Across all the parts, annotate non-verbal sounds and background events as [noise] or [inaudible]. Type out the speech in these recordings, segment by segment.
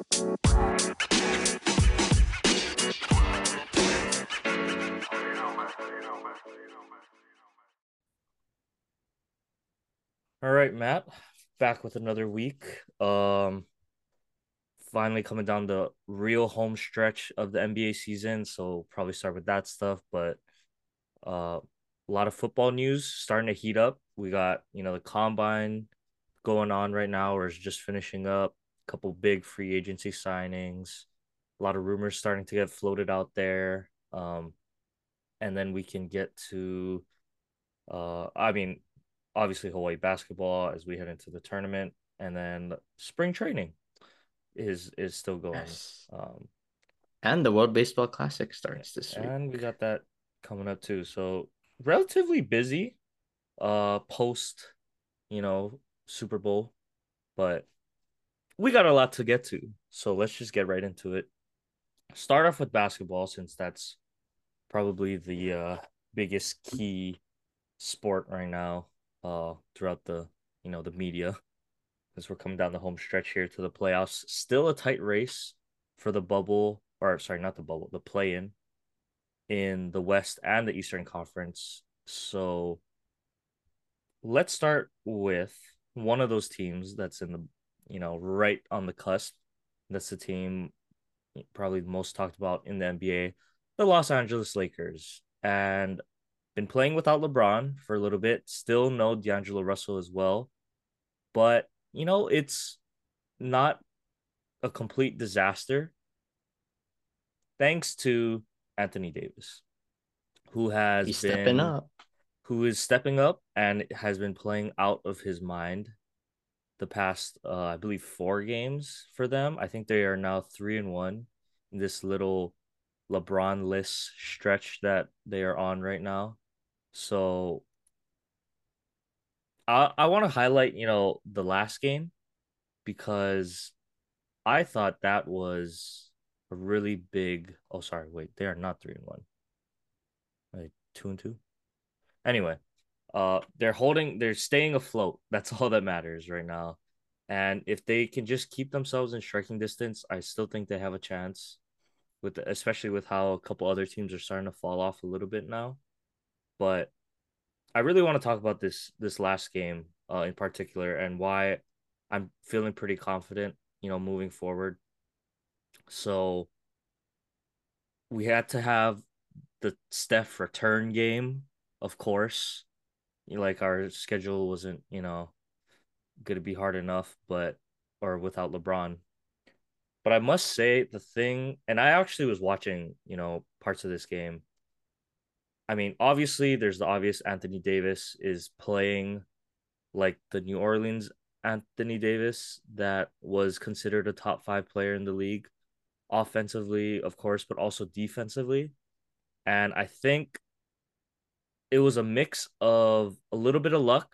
All right, Matt, back with another week. Um, finally coming down the real home stretch of the NBA season, so probably start with that stuff. But uh, a lot of football news starting to heat up. We got you know the combine going on right now, or is just finishing up. A couple big free agency signings. A lot of rumors starting to get floated out there. Um, and then we can get to, uh, I mean, obviously Hawaii basketball as we head into the tournament, and then spring training is is still going. Yes. Um, and the World Baseball Classic starts this week, and we got that coming up too. So relatively busy, uh, post, you know, Super Bowl, but we got a lot to get to. So let's just get right into it. Start off with basketball since that's probably the uh, biggest key sport right now uh throughout the you know the media as we're coming down the home stretch here to the playoffs. Still a tight race for the bubble, or sorry, not the bubble, the play in in the West and the Eastern Conference. So let's start with one of those teams that's in the you know right on the cusp. That's the team probably most talked about in the NBA, the Los Angeles Lakers. And been playing without LeBron for a little bit. Still no D'Angelo Russell as well. But, you know, it's not a complete disaster thanks to Anthony Davis, who has He's been stepping up. Who is stepping up and has been playing out of his mind the past uh, I believe four games for them. I think they are now three and one in this little LeBron list stretch that they are on right now. So I I want to highlight, you know, the last game because I thought that was a really big oh sorry, wait, they are not three and one. Like two and two. Anyway, uh they're holding they're staying afloat. [laughs] That's all that matters right now. And if they can just keep themselves in striking distance, I still think they have a chance with the, especially with how a couple other teams are starting to fall off a little bit now but I really want to talk about this this last game uh, in particular and why I'm feeling pretty confident, you know, moving forward. So we had to have the Steph return game, of course. Like our schedule wasn't, you know, going to be hard enough, but or without LeBron. But I must say the thing, and I actually was watching, you know, parts of this game I mean, obviously, there's the obvious Anthony Davis is playing like the New Orleans Anthony Davis that was considered a top five player in the league, offensively, of course, but also defensively. And I think it was a mix of a little bit of luck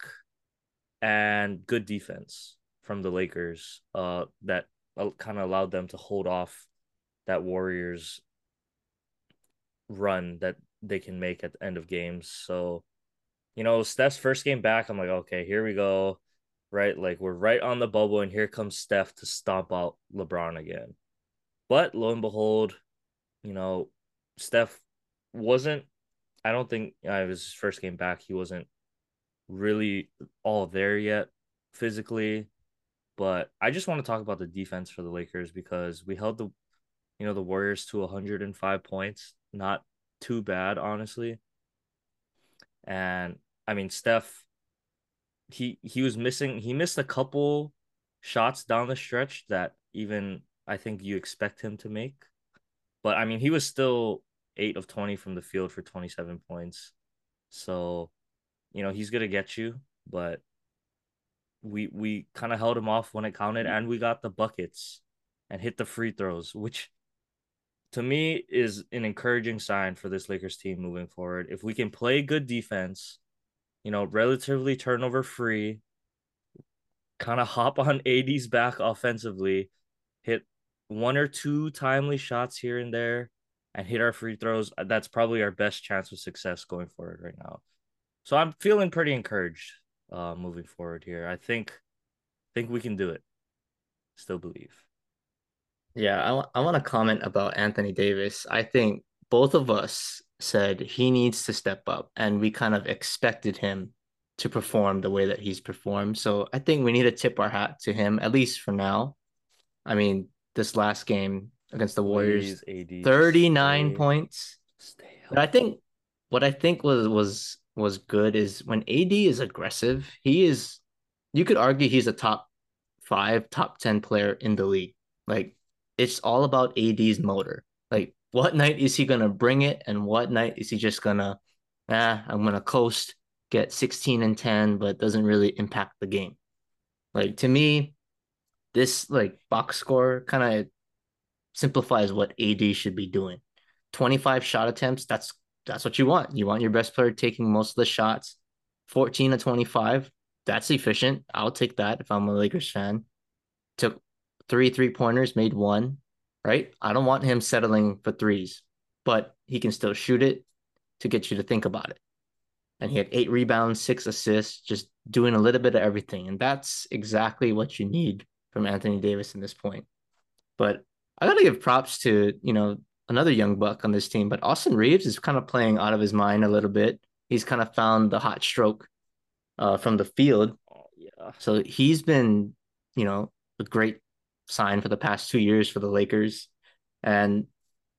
and good defense from the Lakers uh, that uh, kind of allowed them to hold off that Warriors run that they can make at the end of games. So, you know, Steph's first game back, I'm like, okay, here we go. Right. Like we're right on the bubble, and here comes Steph to stomp out LeBron again. But lo and behold, you know, Steph wasn't, I don't think uh, it was his first game back. He wasn't really all there yet physically. But I just want to talk about the defense for the Lakers because we held the, you know, the Warriors to 105 points. Not too bad, honestly. And I mean, Steph, he he was missing. He missed a couple shots down the stretch that even I think you expect him to make. But I mean, he was still eight of twenty from the field for twenty seven points. So, you know, he's gonna get you, but we we kind of held him off when it counted, and we got the buckets and hit the free throws, which to me is an encouraging sign for this Lakers team moving forward. If we can play good defense, you know, relatively turnover free, kind of hop on [laughs] AD's back offensively, hit one or two timely shots here and there, and hit our free throws, uh, that's probably our best chance of success going forward right now. So I'm feeling pretty encouraged uh moving forward here. I think think we can do it. Still believe. Yeah, I, I want to comment about Anthony Davis. I think both of us said he needs to step up, and we kind of expected him to perform the way that he's performed. So I think we need to tip our hat to him, at least for now. I mean, this last game against the Warriors, Please, AD, 39 stay, points. stay But I think what I think was was was good is when AD is aggressive, he is you could argue he's a top five, top 10 player in the league. Like it's all about AD's motor. Like what night is he gonna bring it and what night is he just gonna ah, I'm gonna coast, get 16 and 10, but doesn't really impact the game. Like to me, this like box score kind of simplifies what AD should be doing. 25 shot attempts, that's that's what you want. You want your best player taking most of the shots. 14 to 25, that's efficient. I'll take that if I'm a Lakers fan. Took three three pointers, made one, right? I don't want him settling for threes, but he can still shoot it to get you to think about it. And he had eight rebounds, six assists, just doing a little bit of everything. And that's exactly what you need from Anthony Davis in this point. But I gotta give props to, you know, another young buck on this team. But Austin Reaves is kind of playing out of his mind a little bit. He's kind of found the hot stroke uh, from the field. Oh yeah, So he's been, you know, a great sign for the past two years for the Lakers. And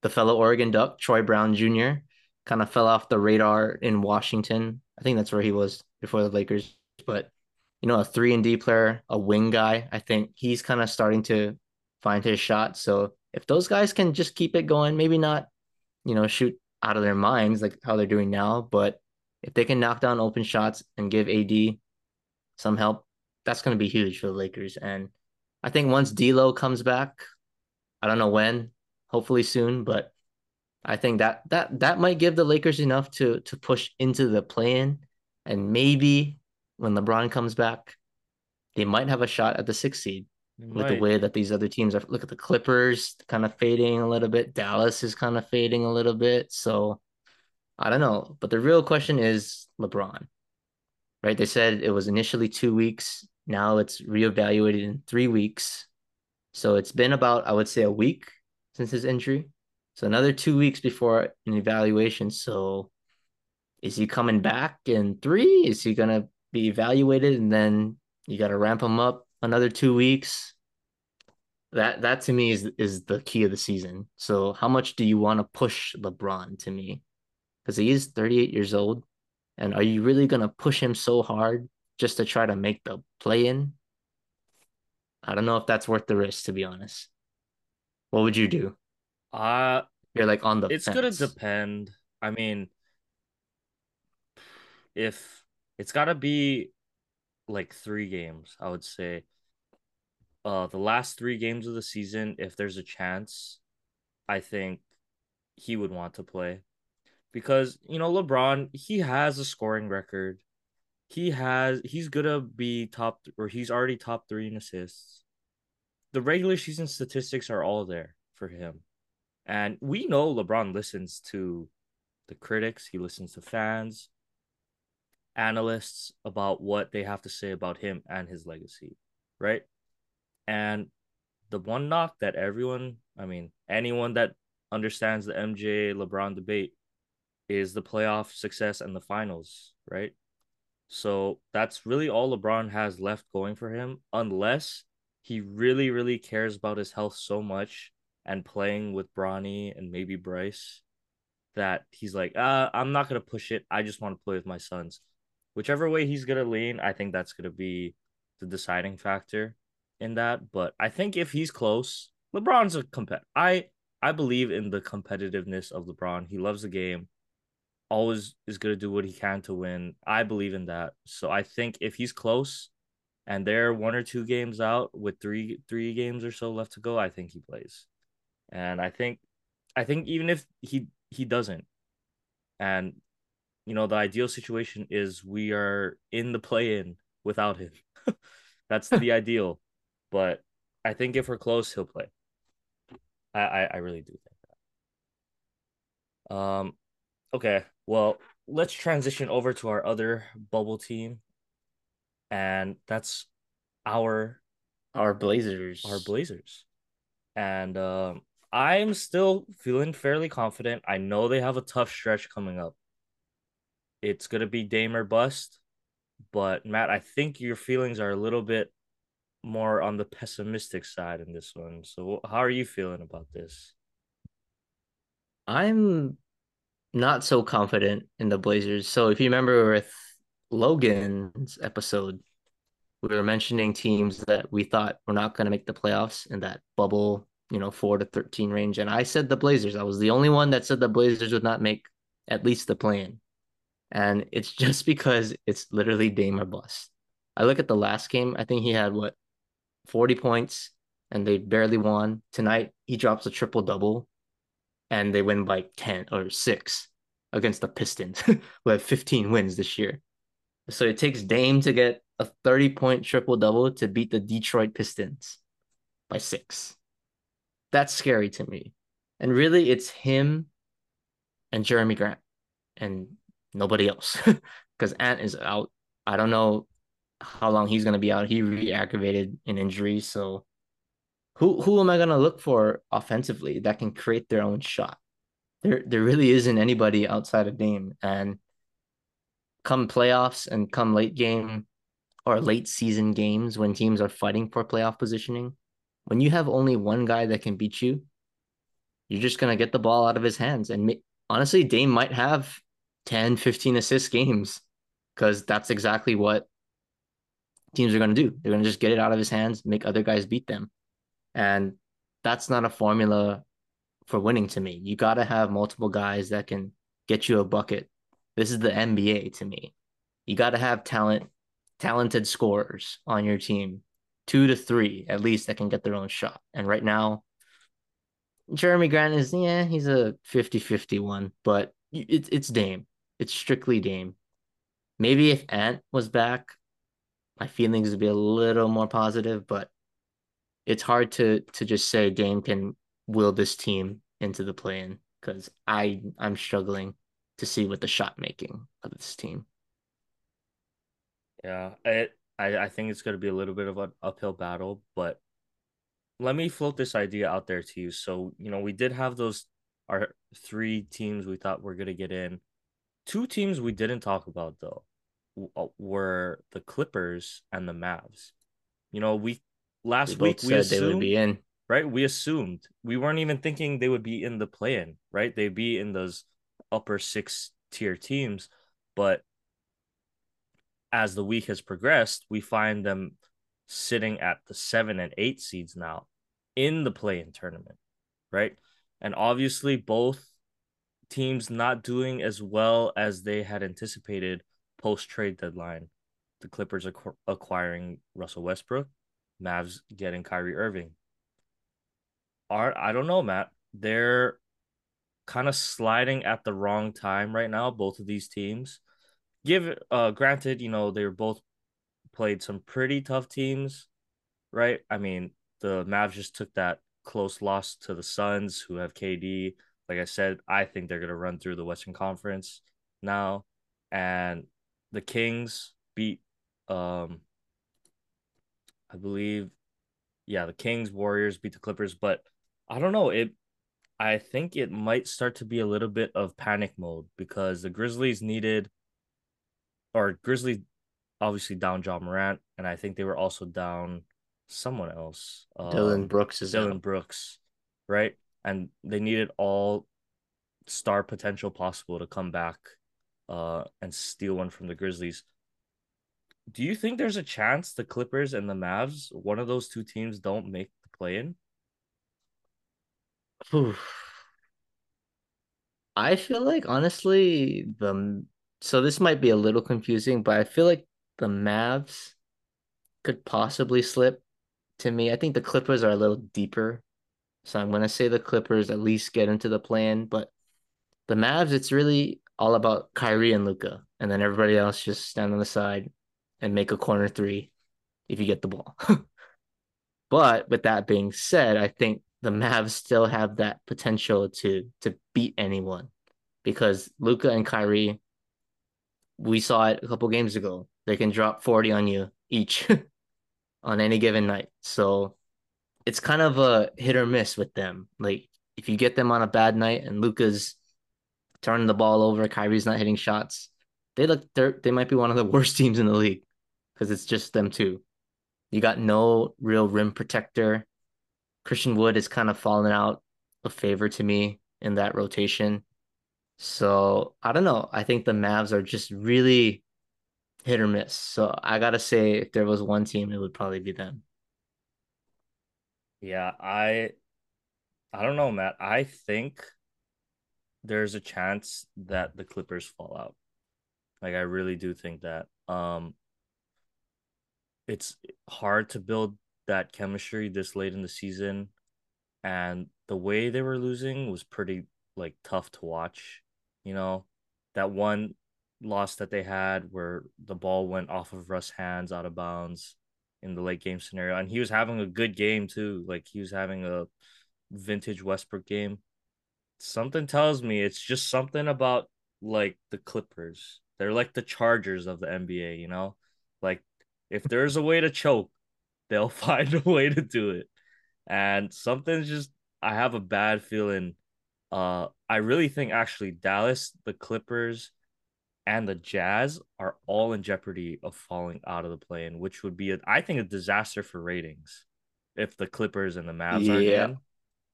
the fellow Oregon Duck, Troy Brown Jr., kind of fell off the radar in Washington. I think that's where he was before the Lakers. But, you know, a three and D player, a wing guy, I think he's kind of starting to find his shot. So if those guys can just keep it going, maybe not, you know, shoot out of their minds like how they're doing now, but if they can knock down open shots and give AD some help, that's going to be huge for the Lakers. And I think once D'Lo comes back, I don't know when, hopefully soon, but I think that that that might give the Lakers enough to to push into the play-in, and maybe when LeBron comes back, they might have a shot at the sixth seed with the way that these other teams are. Look at the Clippers kind of fading a little bit. Dallas is kind of fading a little bit. So I don't know, but the real question is LeBron right? They said it was initially two weeks. Now it's reevaluated in three weeks. So it's been about, I would say, a week since his injury. So another two weeks before an evaluation. So is he coming back in three? Is he going to be evaluated and then you got to ramp him up another two weeks? That that to me is is the key of the season. So how much do you want to push LeBron to me? Because he is 38 years old. And are you really gonna push him so hard just to try to make the play in? I don't know if that's worth the risk, to be honest. What would you do? Uh You're like on the it's gonna depend. I mean, if it's gotta be like three games, I would say. Uh, the last three games of the season, if there's a chance, I think he would want to play because you know LeBron, he has a scoring record. He has he's gonna be top or he's already top three in assists. The regular season statistics are all there for him. And we know LeBron listens to the critics, he listens to fans, analysts about what they have to say about him and his legacy, right? And the one knock that everyone, I mean, anyone that understands the MJ LeBron debate is the playoff success and the finals, right? So that's really all LeBron has left going for him, unless he really, really cares about his health so much and playing with Bronny and maybe Bryce that he's like, uh, I'm not gonna push it. I just want to play with my sons. Whichever way he's gonna lean, I think that's gonna be the deciding factor in that. But I think if he's close, LeBron's a compet. I I believe in the competitiveness of LeBron. He loves the game always is going to do what he can to win. I believe in that. So I think if he's close and they're one or two games out with three three games or so left to go, I think he plays. And I think I think even if he he doesn't and you know the ideal situation is we are in the play in without him. [laughs] That's the [laughs] ideal. But I think if we're close, he'll play. I I, I really do think that. Um okay. Well, let's transition over to our other bubble team and that's our Our Blazers. our Blazers. And um, I'm still feeling fairly confident. I know they have a tough stretch coming up. It's gonna be Dame or bust, but Matt, I think your feelings are a little bit more on the pessimistic side in this one. So, how are you feeling about this? I'm not so confident in the Blazers. So if you remember with Logan's episode, we were mentioning teams that we thought were not going to make the playoffs in that bubble, you know, 4 to 13 range and I said the Blazers. I was the only one that said the Blazers would not make at least the play-in. And it's [laughs] just because it's literally Dame or bust. I look at the last game, I think he had what 40 points and they barely won. Tonight he drops a triple double and they win by 10 or 6 against the Pistons, [laughs] who have 15 wins this year. So it takes Dame to get a 30 point triple double to beat the Detroit Pistons by six. That's scary to me. And really, it's him and Jerami Grant and nobody else [laughs] because Ant is out. I don't know how long he's going to be out. He re-aggravated an injury. So who who am I going to look for offensively that can create their own shot? There there really isn't anybody outside of Dame. And come playoffs and come late game or late season games when teams are fighting for playoff positioning, when you have only one guy that can beat you, you're just going to get the ball out of his hands. And honestly, Dame might have 10, 15 assist games because that's exactly what teams are going to do. They're going to just get it out of his hands, make other guys beat them. And that's not a formula for winning to me. You got to have multiple guys that can get you a bucket. This is the NBA to me. You got to have talent talented scorers on your team, two to three at least that can get their own shot. And right now, Jerami Grant is, yeah, he's a 50 50 one, but it's, it's Dame. It's strictly Dame. Maybe if Ant was back, my feelings would be a little more positive, but it's hard to to just say Dame can will this team into the play-in because I I'm struggling to see what the shot making of this team. Yeah, it. I I think it's going to be a little bit of an uphill battle, but let me float this idea out there to you. So you know, we did have those our three teams we thought were going to get in. Two teams we didn't talk about though Uh, were the Clippers and the Mavs. You know, we last we week we assumed they would be in. Right, we assumed we weren't even thinking they would be in the play-in. Right, they'd be in those upper six tier teams, but as the week has progressed, we find them sitting at the seven and eight seeds now in the play-in tournament, right? And obviously, both teams not doing as well as they had anticipated post trade deadline. The Clippers acqu- acquiring Russell Westbrook, Mavs getting Kyrie Irving. Are I don't know, Matt. They're kind of sliding at the wrong time right now. Both of these teams give uh granted, you know, they were both played some pretty tough teams, right? I mean, the Mavs just took that close loss to the Suns, who have KD. Like I said, I think they're gonna run through the Western Conference now. And the Kings beat um I believe yeah, the Kings, Warriors beat the Clippers, but I don't know. It I think it might start to be a little bit of panic mode because the Grizzlies needed or Grizzly obviously down Ja Morant, and I think they were also down someone else. Dillon um, Brooks is Dillon out. Brooks, right? And they needed all star potential possible to come back uh and steal one from the Grizzlies. Do you think there's a chance the Clippers and the Mavs, one of those two teams, don't make the play in? [sighs] I feel like honestly, the so this might be a little confusing, but I feel like the Mavs could possibly slip to me. I think the Clippers are a little deeper. So I'm gonna say the Clippers at least get into the play-in, but the Mavs, it's really all about Kyrie and Luka, and then everybody else just stand on the side and make a corner three if you get the ball. [laughs] but with that being said, I think the Mavs still have that potential to to beat anyone because Luka and Kyrie we saw it a couple games ago. They can drop 40 on you each [laughs] on any given night. So it's kind of a hit or miss with them. Like if you get them on a bad night and Luka's turning the ball over, Kyrie's not hitting shots, they look they they might be one of the [laughs] worst teams in the league because it's just them two. You got no real rim protector. Christian Wood is kind of falling out of favor to me in that rotation. So I don't know. I think the Mavs are just really hit or miss. So I gotta say, if there was one team, it would probably be them. Yeah, I I don't know, Matt. I think there's a chance that the Clippers fall out. Like I really do think that. Um it's hard to build that chemistry this late in the season and the way they were losing was pretty like tough to watch. You know, that one loss that they had where the ball went off of Russ' hands out of bounds in the late game scenario, and he was having a good game too. Like he was having a vintage Westbrook game. Something tells me it's just something about like the Clippers. They're like the Chargers of the NBA, you know? Like if there's a way to choke, [laughs] they'll [laughs] find a way to do it. And something's just I have a bad feeling. Uh I really think actually Dallas, the Clippers, and the Jazz are all in jeopardy of falling out of the play-in, which would be, a, I think, a disaster for ratings if the Clippers and the Mavs are in.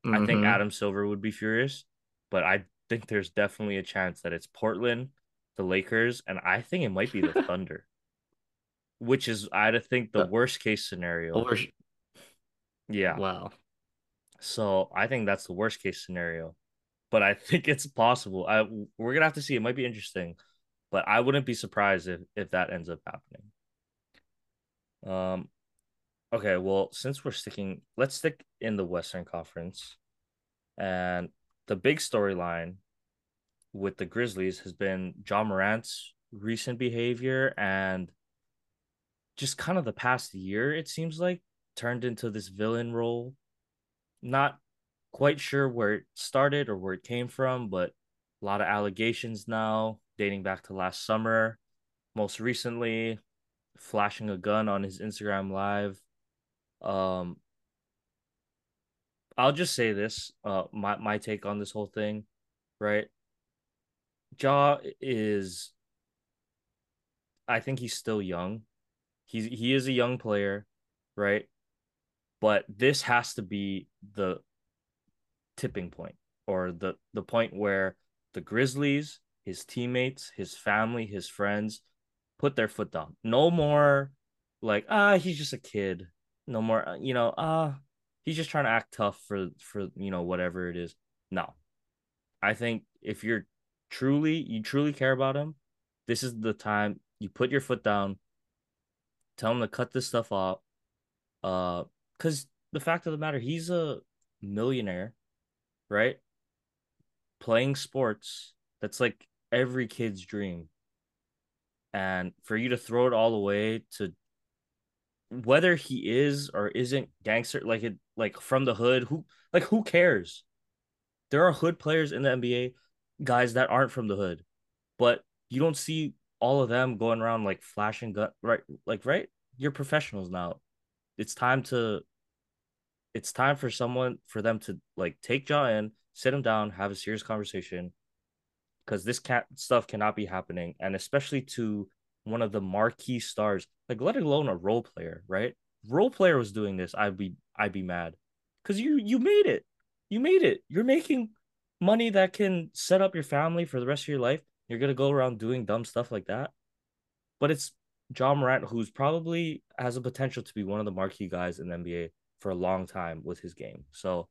Mm-hmm. I think mm-hmm. Adam Silver would be furious, but I think there's definitely a chance that it's Portland, the Lakers, and I think it might be the [laughs] Thunder, which is I think the worst case scenario. Over... Yeah. Wow. So I think that's the worst case scenario, but I [laughs] think it's possible. I we're gonna have to see. It might be interesting but I wouldn't be surprised if if that ends up happening. Um, okay, well, since we're sticking, let's stick in the Western Conference, and the big storyline with the Grizzlies has been Ja Morant's recent behavior and just kind of the past year. It seems like turned into this villain role. Not quite sure where it started or where it came from, but a lot of allegations now dating back to last summer. Most recently, flashing a gun on his Instagram live. Um, I'll just say this, uh, my my take on this whole thing, right? Ja is, I think he's still young. He's he is a young player, right? But this has to be the tipping point or the the point where the Grizzlies his teammates, his family, his friends put their foot down. No more like, ah, he's just a kid. No more, uh, you know, ah, he's just trying to act tough for for you know whatever it is. No. I think if you're truly you truly care about him, this is the time you put your foot down, tell him to cut this stuff off. Uh cuz the fact of the matter, he's a millionaire, right? Playing sports. That's like every kid's dream. And for you to throw it all away to whether he is or isn't gangster like it like from the hood, who like who cares? There are hood players in the NBA, guys that aren't from the hood, but you don't see all of them going around like flashing gun right like right you're professionals now it's time to it's time for someone for them to like take Ja in sit him down have a serious conversation because this cat stuff cannot be happening, and especially to one of the marquee stars, like let alone a role player, right? Role player was doing this, I'd be I'd be mad, because you you made it, you made it. You're making money that can set up your family for the rest of your life. You're gonna go around doing dumb stuff like that, but it's Ja Morant who's probably has a potential to be one of the marquee guys in the NBA for a long time with his game. So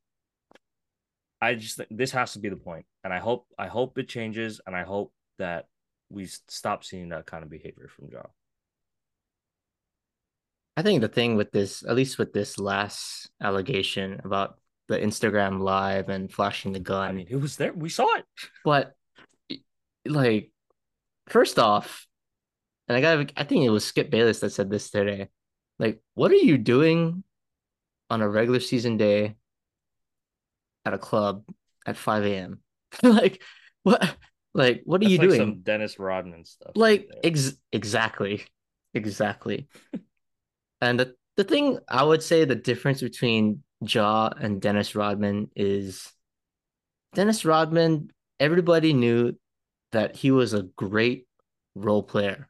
I just think this has to be the point, and I hope I hope it changes, and I hope that we stop seeing that kind of behavior from Ja. I think the thing with this, at least with this last allegation about the Instagram live and flashing the gun, I mean, it was there. We saw it, but like, first off, and I got, I think it was Skip Bayless that said this today. Like, what are you doing on a regular season day at a club at 5 a.m. [laughs] like what like what are That's you like doing? Some Dennis Rodman stuff. Like ex- exactly. Exactly. [laughs] and the, the thing I would say the difference between Ja and Dennis Rodman is Dennis Rodman, everybody knew that he was a great role player,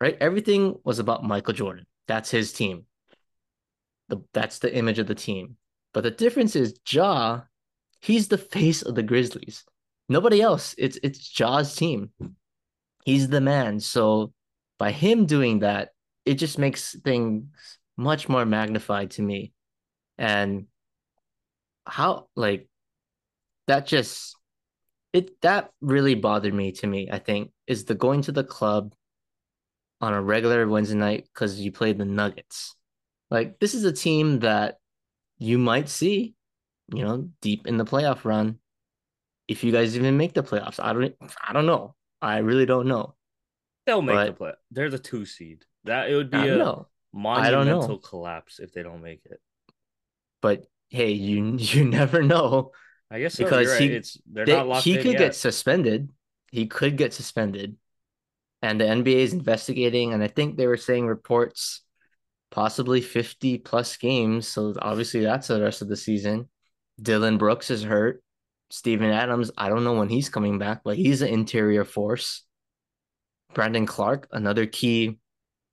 right? Everything was about Michael Jordan. That's his team. The, that's the image of the team. But the difference is Ja, he's the face of the Grizzlies. Nobody else. It's it's Ja's team. He's the man. So by him doing that, it just makes things much more magnified to me. And how like that just it that really bothered me to me, I think, is the going to the club on a regular Wednesday night because you played the Nuggets. Like this is a team that you might see, you know, deep in the playoff run. If you guys even make the playoffs, I don't I don't know. I really don't know. They'll make But- the play. They're the two seed. That it would be I don't a know. monumental know. collapse if they don't make it. But hey, you [laughs] you never know. I guess so, Because right. he- it's they're They- not locked he could yet. get suspended. He could get suspended. And the NBA is investigating, and I think they were saying reports possibly 50 plus games. So obviously that's the rest of the season. Dillon Brooks is hurt. Steven Adams, I don't know when he's coming back, but he's an interior force. Brandon Clarke, another key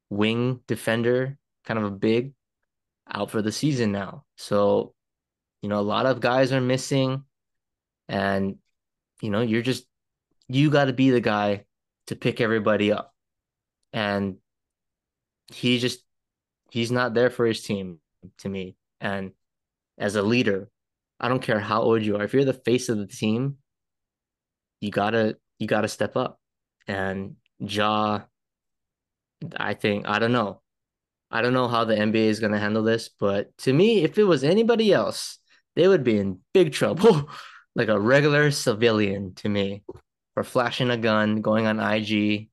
wing defender, kind of a big, out for the season now. So, you know, a lot of guys are missing. And, you know, you're just, you got to be the guy to pick everybody up. And he just, he's not there for his team to me. And as a leader, I don't care how old you are. If you're the face of the team, you gotta you gotta step up. And Ja, I think I don't know. I don't know how the NBA is gonna handle this, but to me, if it was anybody else, they would be in big trouble, [laughs] like a regular civilian to me, for flashing a gun, going on IG.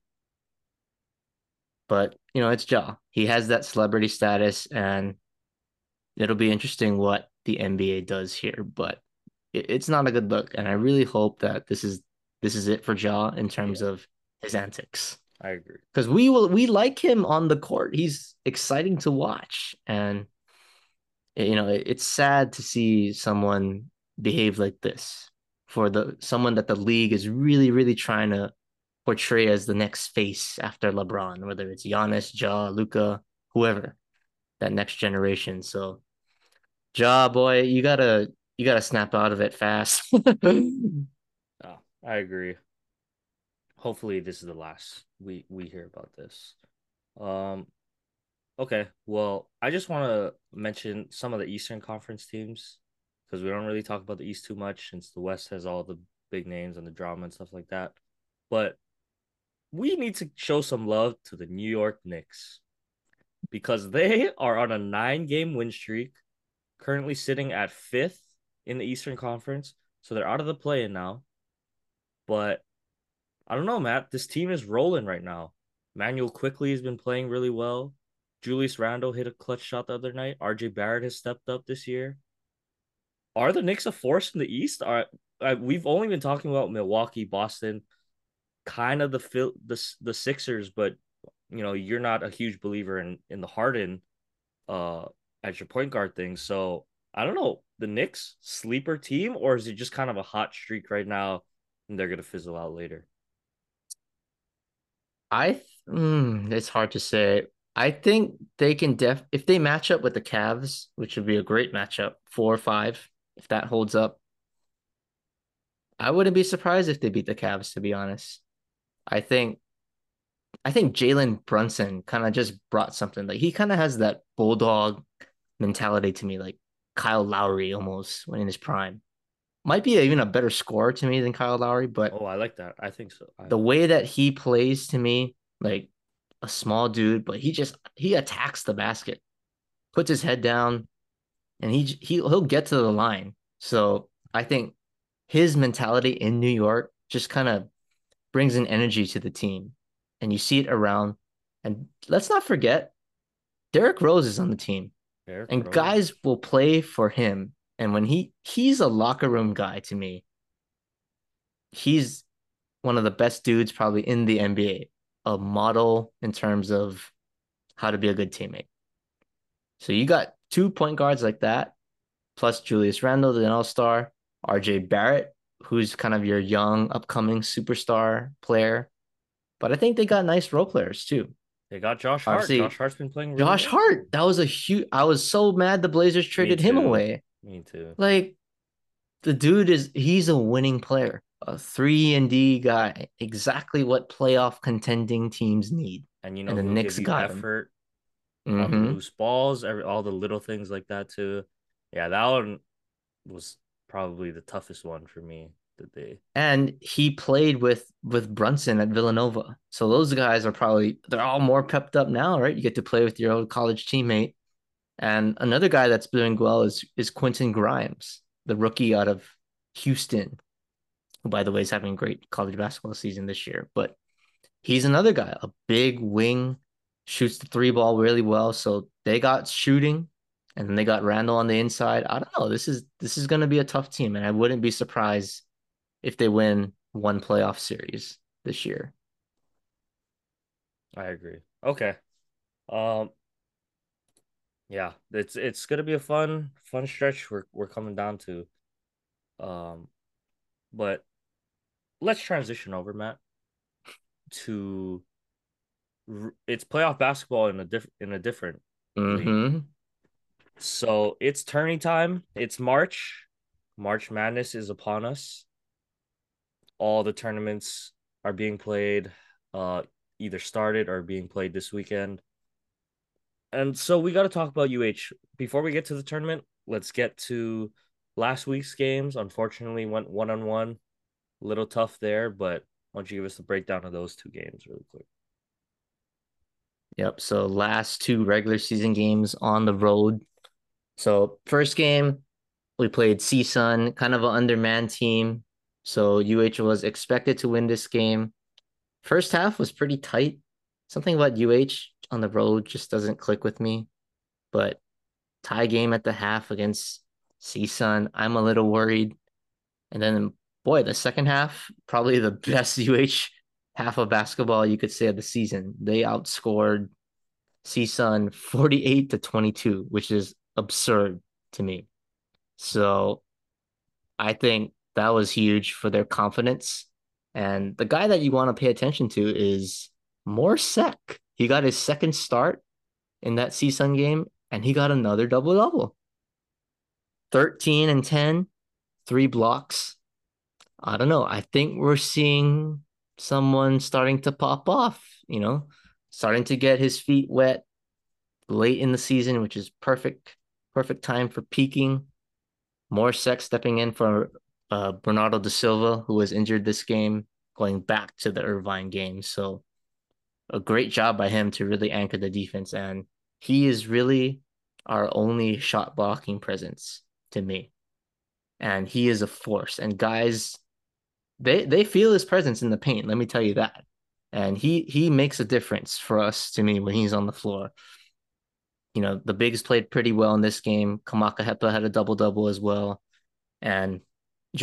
But you know, it's Ja. He has that celebrity status, and it'll be interesting what the NBA does here. But it, it's not a good look, and I really hope that this is this is it for Ja in terms of his antics. I agree. Because we will we like him on the court. He's exciting to watch, and you know it, it's sad to see someone behave like this for the someone that the league is really really trying to portray as the next face after LeBron, whether it's Giannis, Ja, Luka, whoever, that next generation. So, Ja, boy, you gotta you gotta snap out of it fast. [laughs] Oh, I agree. Hopefully this is the last we we hear about this. Um okay, well, I just want to mention some of the Eastern Conference teams because we don't really talk about the East too much since the West has all the big names and the drama and stuff like that. But we need to show some love to the New York Knicks because they are on a 9-game win streak, currently sitting at 5th in the Eastern Conference. So they're out of the play-in now. But I don't know, Matt. This team is rolling right now. Immanuel Quickley has been playing really well. Julius Randle hit a clutch shot the other night. RJ Barrett has stepped up this year. Are the Knicks a force in the East? Are uh, we've only been talking about Milwaukee, Boston, kind of the the the Sixers, but you know you're not a huge believer in in the Harden, uh, as your point guard thing. So I don't know the Knicks sleeper team, or is it just kind of a hot streak right now, and they're gonna fizzle out later? I mm, it's hard to say. I think they can def if they match up with the Cavs, which would be a great matchup, four or five, if that holds up. I wouldn't be surprised if they beat the Cavs, to be honest. I think I think Jalen Brunson kind of just brought something. Like he kind of has that bulldog mentality to me, like Kyle Lowry almost when in his prime. Might be even a better scorer to me than Kyle Lowry, but Oh, I like that. I think so. I, the way that he plays to me, like a small dude, but he just he attacks the basket, puts his head down, and he he he'll get to the line. So I think his mentality in New York just kind of brings an energy to the team, and you see it around. And let's not forget, Derrick Rose is on the team, And guys will play for him. And when he he's a locker room guy to me, he's one of the best dudes probably in the NBA, a model in terms of how to be a good teammate. So you got two point guards like that plus Julius Randle, the All Star, RJ Barrett, who's kind of your young, upcoming superstar player. But I think they got nice role players too. They got Josh Hart. Obviously, Josh Hart's been playing really Josh well. Hart, that was a huge. I was so mad the Blazers traded him away. Me too. Like the dude is he's a winning player, a three and D guy, exactly what playoff contending teams need. And you know, And the Knicks got him. effort the Mhm. loose balls, every, all the little things like that too. Yeah, that one was probably the toughest one for me that they. And he played with with Brunson at Villanova, so those guys are probably they're all more pepped up now, right? You get to play with your old college teammate. And another guy that's doing well is is Quentin Grimes, the rookie out of Houston, who by the way is having a great college basketball season this year. But he's another guy, a big wing, shoots the three ball really well. So they got shooting, and then they got Randle on the inside. I don't know. This is this is going to be a tough team, and I wouldn't be surprised if they win one playoff series this year. I agree. Okay. Um. Yeah, it's it's gonna be a fun fun stretch. We're we're coming down to. Um, but let's transition over, Matt, to it's playoff basketball in a different in a different Mm-hmm. So it's turning time. It's March. March Madness is upon us. All the tournaments are being played, uh, either started or being played this weekend. And so we got to talk about UH. Before we get to the tournament, let's get to last week's games. Unfortunately, went one on one. Little tough there, but why don't you give us the breakdown of those two games really quick? Yep. So last two regular season games on the road. So first game, we played CSUN, kind of an undermanned team. So UH was expected to win this game. First half was pretty tight. Something about UH on the road just doesn't click with me. But tie game at the half against CSUN, I'm a little worried. And then, boy, the second half, probably the [laughs] best UH half of basketball you could say of the season. They outscored CSUN 48 to 22, which is absurd to me. So I think that was huge for their confidence. And the guy that you want to pay attention to is Mor Seck. He got his second start in that CSUN game, and he got another double double 13 and 10, three blocks. I don't know. I think we're seeing someone starting to pop off, you know, starting to get his feet wet late in the season, which is perfect, perfect time for peaking. Mor Seck stepping in for uh, Bernardo da Silva, who was injured this game, going back to the Irvine game. So a great job by him to really anchor the defense. And he is really our only shot blocking presence to me. And he is a force. And guys, they they feel his presence in the paint, let me tell you that. And he he makes a difference for us to me when he's on the floor. You know, the bigs played pretty well in this game. Kamaka Hepa had a double double as well. And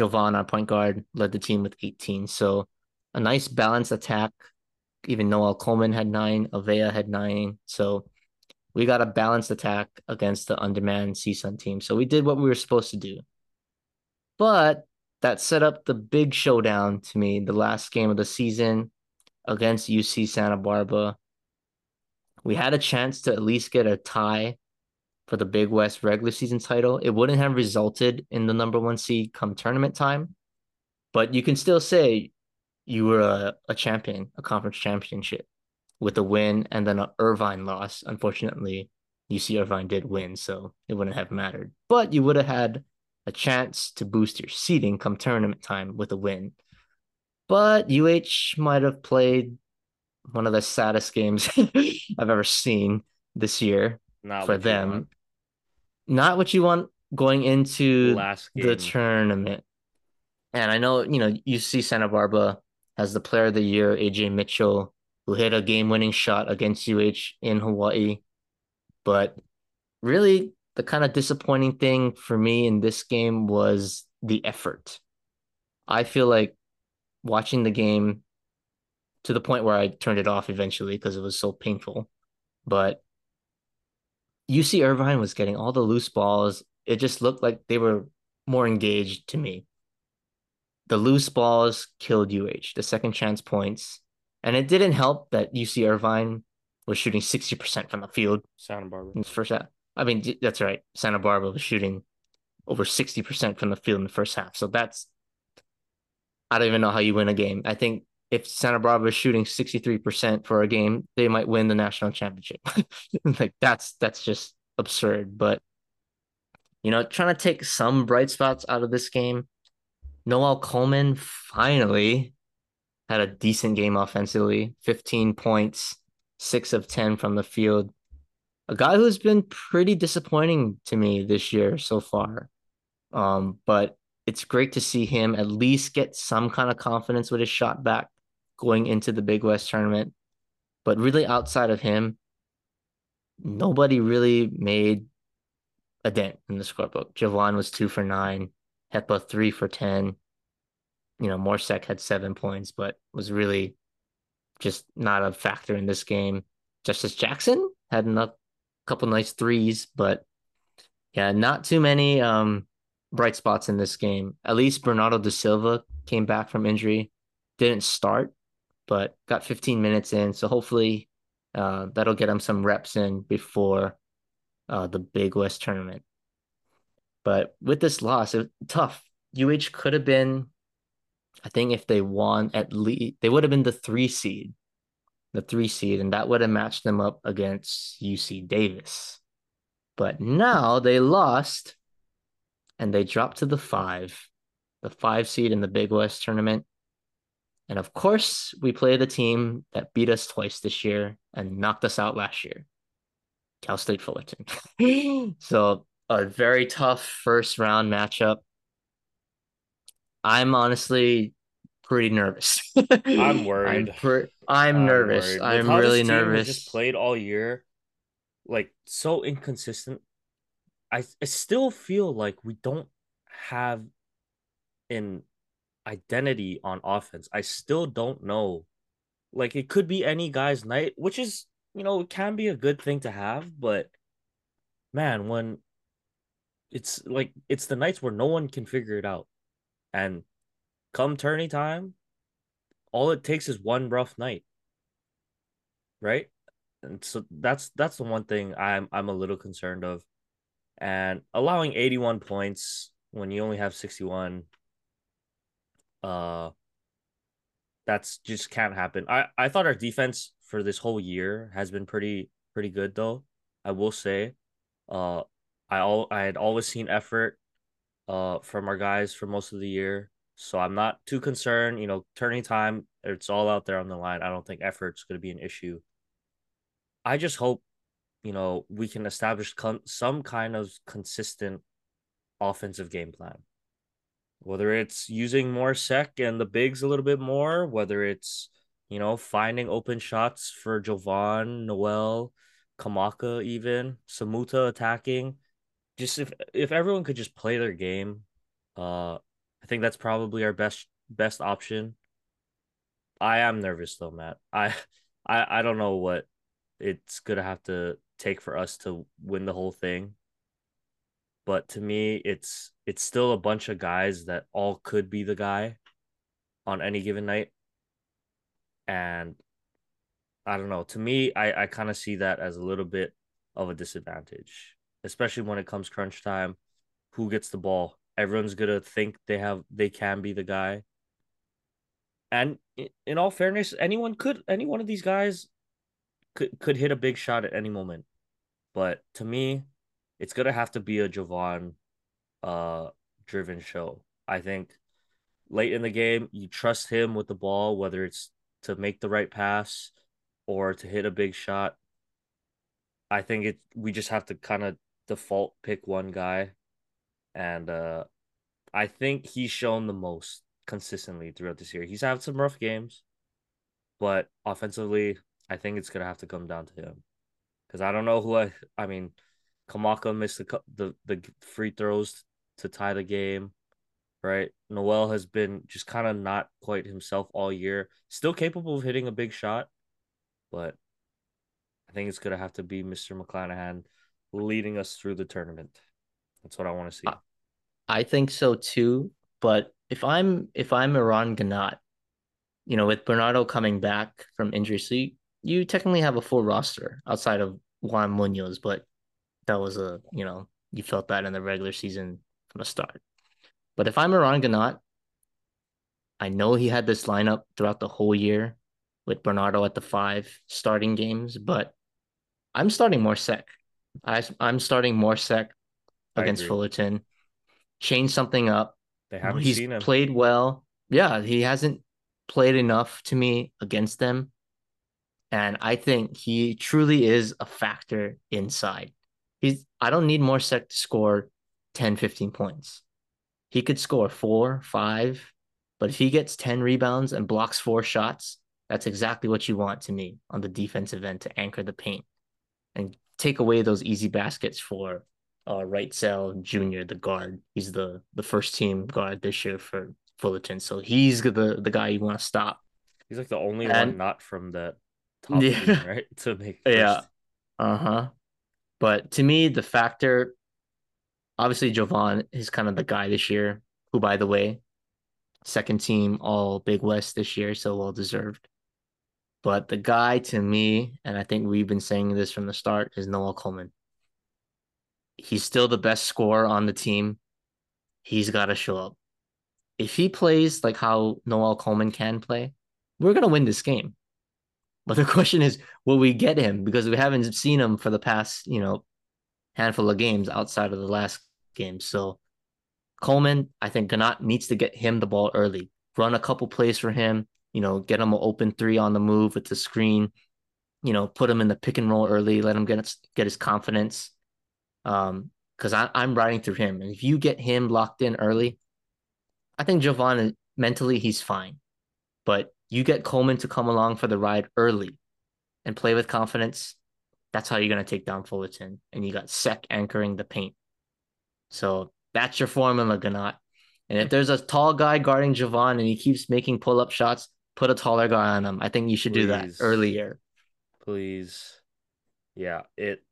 Our point guard, led the team with 18. So a nice balanced attack. Even Noel Coleman had nine, Avea had nine. So we got a balanced attack against the undermanned CSUN team. So we did what we were supposed to do. But that set up the big showdown to me, the last game of the season against UC Santa Barbara. We had a chance to at least get a tie for the Big West regular season title. It wouldn't have resulted in the number one seed come tournament time, but you can still say you were a, a champion, a conference championship with a win and then an Irvine loss. Unfortunately, UC Irvine did win, so it wouldn't have mattered. But you would have had a chance to boost your seeding come tournament time with a win. But UH might have played one of the saddest games [laughs] I've ever seen this year Not for them. Not what you want going into the tournament. And I know, you know, UC Santa Barbara has the player of the year, AJ Mitchell, who hit a game winning shot against UH in Hawaii. But really, the kind of disappointing thing for me in this game was the effort. I feel like watching the game to the point where I turned it off eventually because it was so painful. But UC Irvine was getting all the loose balls, it just looked like they were more engaged to me. The loose balls killed UH, the second chance points. And it didn't help that UC Irvine was shooting 60% from the field. Santa Barbara. In the first half. I mean, that's right. Santa Barbara was shooting over 60% from the field in the first half. So that's, I don't even know how you win a game. I think if Santa Barbara is shooting 63% for a game, they might win the national championship. [laughs] like that's, that's just absurd. But, you know, trying to take some bright spots out of this game. Noel Coleman finally had a decent game offensively 15 points, six of 10 from the field. A guy who's been pretty disappointing to me this year so far. Um, but it's great to see him at least get some kind of confidence with his shot back going into the Big West tournament. But really, outside of him, nobody really made a dent in the scorebook. JoVon was two for nine, Hepa three for 10. You know, Mor Seck had seven points, but was really just not a factor in this game. Justice Jackson had a couple nice threes, but yeah, not too many um bright spots in this game. At least Bernardo da Silva came back from injury, didn't start, but got 15 minutes in. So hopefully uh, that'll get him some reps in before uh, the Big West tournament. But with this loss, it tough. UH could have been, I think, if they won at least, they would have been the three seed, the three seed, and that would have matched them up against UC Davis. But now they lost and they dropped to the five, the five seed in the Big West tournament. And of course, we play the team that beat us twice this year and knocked us out last year, Cal State Fullerton. [laughs] so, a very tough first round matchup. I'm honestly pretty nervous. [laughs] I'm worried. I'm, per- I'm, I'm nervous. Worried. I'm really nervous. Just played all year, like so inconsistent. I, I still feel like we don't have an identity on offense. I still don't know. Like it could be any guy's night, which is, you know, it can be a good thing to have, but man, when it's like it's the nights where no one can figure it out. And come tourney time, all it takes is one rough night. Right? And so that's that's the one thing I'm I'm a little concerned of and allowing 81 points when you only have 61 uh that's just can't happen. I I thought our defense for this whole year has been pretty pretty good though. I will say uh I all I had always seen effort uh from our guys for most of the year. So I'm not too concerned, you know, turning time, it's all out there on the line. I don't think effort's going to be an issue. I just hope you know, we can establish con- some kind of consistent offensive game plan. Whether it's using Mor Seck and the bigs a little bit more, whether it's, you know, finding open shots for JoVon, Noel, Kamaka, even Samuta attacking. Just if if everyone could just play their game, uh, I think that's probably our best best option. I am nervous though, Matt. I [laughs] I I don't know what it's gonna have to take for us to win the whole thing. But to me, it's it's still a bunch of guys that all could be the guy on any given night. And I don't know. To me, I, I kind of see that as a little bit of a disadvantage, especially when it comes crunch time. Who gets the ball? Everyone's gonna think they have they can be the guy. And in all fairness, anyone could any one of these guys could could hit a big shot at any moment. But to me, it's gonna have to be a JoVon uh driven show. I think late in the game, you trust him with the ball, whether it's to make the right pass or to hit a big shot. I think it we just have to kind of default pick one guy. And uh I think he's shown the most consistently throughout this year. He's had some rough games, but offensively, I think it's gonna have to come down to him because I don't know who I. I mean, Kamaka missed the the the free throws to tie the game, right? Noel has been just kind of not quite himself all year. Still capable of hitting a big shot, but I think it's gonna have to be Mr. McClanahan leading us through the tournament. That's what I want to see. I, think so too. But if I'm if I'm Eran Ganot, you know, with Bernardo coming back from injury, so you, you technically have a full roster outside of Juan Munoz, but that was a you know you felt that in the regular season from the start. But if I'm Eran Ganot, I know he had this lineup throughout the whole year with Bernardo at the five starting games, but I'm starting Mor Seck. I, I'm starting Mor Seck against Fullerton. Change something up. They haven't He's seen him. played well. Yeah, he hasn't played enough to me against them. And I think he truly is a factor inside. I don't need Mor Seck to score 10, 15 points. He could score four, five, but if he gets 10 rebounds and blocks four shots, that's exactly what you want to me on the defensive end to anchor the paint and take away those easy baskets for uh, Wrightsell Jr., the guard. He's the the first team guard this year for Fullerton. So he's the the guy you want to stop. He's like the only and, one not from that top [laughs] yeah. team, right? To make first. Yeah. Uh-huh. But to me, the factor obviously JoVon is kind of the guy this year, who by the way, second team all Big West this year, so well deserved. But the guy to me, and I think we've been saying this from the start, is Noel Coleman. He's still the best scorer on the team. He's got to show up. If he plays like how Noel Coleman can play, we're going to win this game. But the [laughs] question is, will we get him? Because we haven't seen him for the past, you know, handful of games outside of the last game. So Coleman, I think Ganot needs to get him the ball early, run a couple plays for him, you know, get him an open three on the move with the screen, you know, put him in the pick and roll early, let him get get his confidence. Um, because I'm riding through him, and if you get him locked in early, I think Jovan mentally he's fine, but you get Coleman to come along for the ride early and play with confidence. That's how you're gonna take down Fullerton, and you got Seck anchoring the paint. So that's your formula, Ganot. And if there's a tall guy guarding JoVon and he keeps making pull up shots, put a taller guy on him. I think you should Please. do that earlier. Please. Yeah, it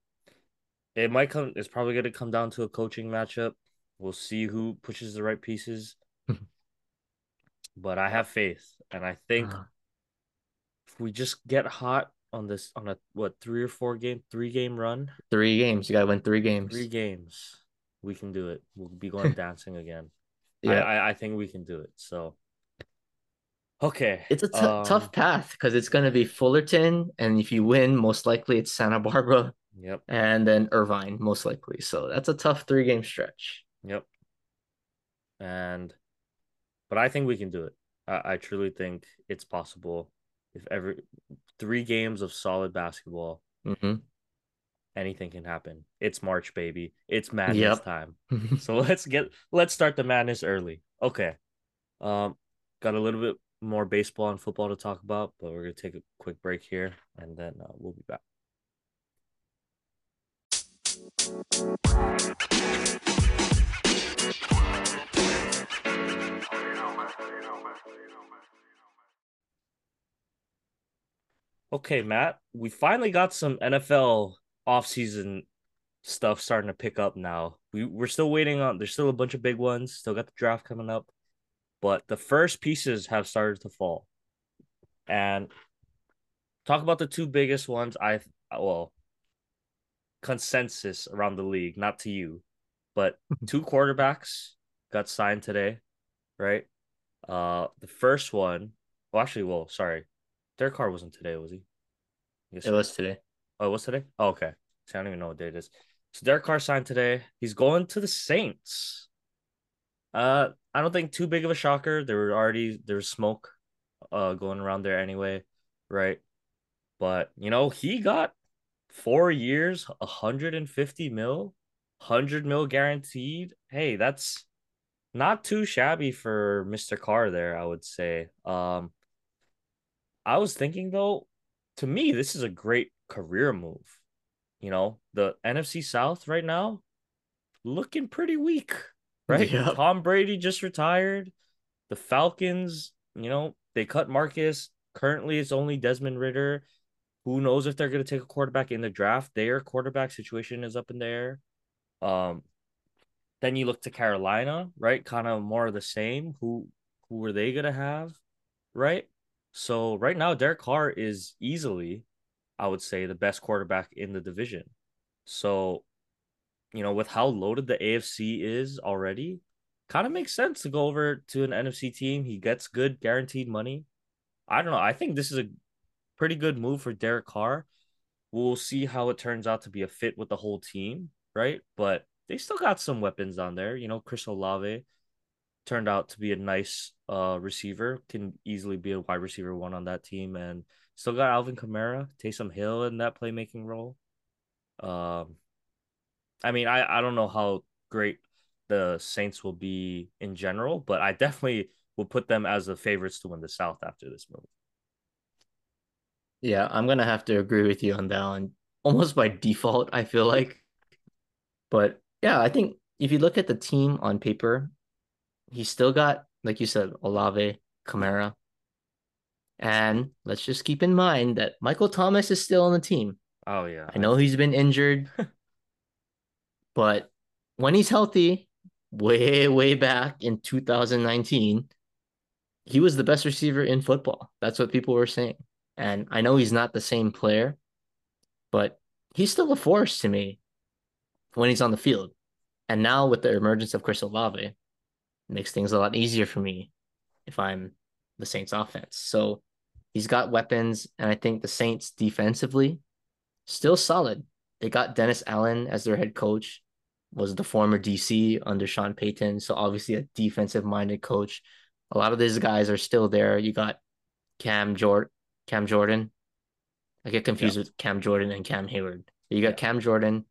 it might come it's probably gonna come down to a coaching matchup. We'll see who pushes the right pieces. [laughs] but I have faith. And I think uh-huh. if we just get hot on this on a what three or four game three game run. Three games. You gotta win three games. Three games. We can do it. We'll be going [laughs] dancing again. Yeah, I, I, I think we can do it. So Okay. It's a t- um, tough path because it's going to be Fullerton. And if you win, most likely it's Santa Barbara. Yep. And then Irvine, most likely. So that's a tough three game stretch. Yep. And, but I think we can do it. I, I truly think it's possible if every three games of solid basketball, mm-hmm. anything can happen. It's March, baby. It's madness yep. time. [laughs] so let's get, let's start the madness early. Okay. Um, got a little bit more baseball and football to talk about, but we're going to take a quick break here and then uh, we'll be back. Okay, Matt, we finally got some NFL offseason stuff starting to pick up now. We, we're still waiting on, there's still a bunch of big ones, still got the draft coming up but the first pieces have started to fall. And talk about the two biggest ones. I well, consensus around the league, not to you, but [laughs] two quarterbacks got signed today, right? Uh, the first one, well, actually, well, sorry, Derek Carr wasn't today, was he? Yes, it was today. Oh, it was today. Oh, okay, See, I don't even know what day it is. So Derek Carr signed today. He's going to the Saints. Uh, I don't think too big of a shocker. There were already there was smoke, uh, going around there anyway, right? But you know he got four years, hundred and fifty mil, hundred mil guaranteed. Hey, that's not too shabby for Mister Carr there. I would say. Um, I was thinking though, to me this is a great career move. You know the NFC South right now, looking pretty weak [laughs] right? Yep. Tom Brady just retired. The Falcons, you know, they cut Marcus. Currently, it's only Desmond Ridder. Who knows if they're going to take a quarterback in the draft? Their quarterback situation is up in the air. Um, Then you look to Carolina, right? Kind of more of the same. Who who are they gonna have, right? So right now, Derek Carr is easily, I would say, the best quarterback in the division. So, you know, with how loaded the AFC is already, kind of makes sense to go over to an NFC team. He gets good guaranteed money. I don't know. I think this is a pretty good move for Derek Carr. We'll see how it turns out to be a fit with the whole team, right? But they still got some weapons on there. You know, Chris Olave turned out to be a nice uh receiver, can easily be a wide receiver one on that team, and still got Alvin Kamara, Taysom Hill in that playmaking role. Um, I mean, I I don't know how great the Saints will be in general, but I definitely will put them as the favorites to win the South after this move. Yeah, I'm gonna have to agree with you on that one. Almost by default, I feel like. But yeah, I think if you look at the team on paper, he's still got, like you said, Olave, Kamara. And let's just keep in mind that Michael Thomas is still on the team. Oh yeah. I know he's been injured, [laughs] but when he's healthy, way, way back in 2019, he was the best receiver in football. That's what people were saying. And I know he's not the same player, but he's still a force to me when he's on the field. And now with the emergence of Chris Olave, makes things a lot easier for me if I'm the Saints offense. So he's got weapons, and I think the Saints defensively still solid. They got Dennis Allen as their head coach, was the former DC under Sean Payton. So obviously a defensive minded coach. A lot of these guys are still there. You got Cam Jordan, Cam Jordan. I get confused yeah. with Cam Jordan and Cam Heyward. You got yeah. Cam Jordan,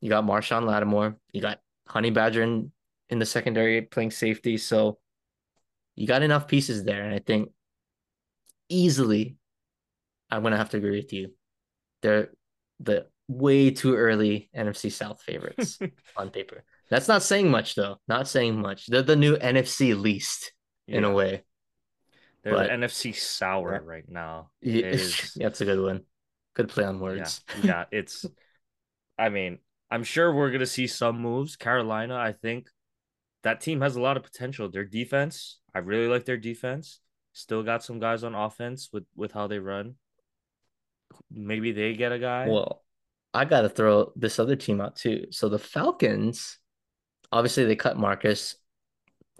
you got Marshon Lattimore, you got Honey Badger in, in the secondary playing safety. So you got enough pieces there. And I think easily, I'm gonna have to agree with you. They're the way too early NFC South favorites [laughs] on paper. That's not saying much though. Not saying much. They're the new NFC least yeah. in a way. They're but, the NFC sour yeah. right now. Yeah, is... [laughs] that's a good one. Good play on words. Yeah, yeah, it's. I mean, I'm sure we're gonna see some moves. Carolina, I think that team has a lot of potential. Their defense, I really like their defense. Still got some guys on offense with with how they run. Maybe they get a guy. Well, I got to throw this other team out too. So the Falcons, obviously they cut Marcus.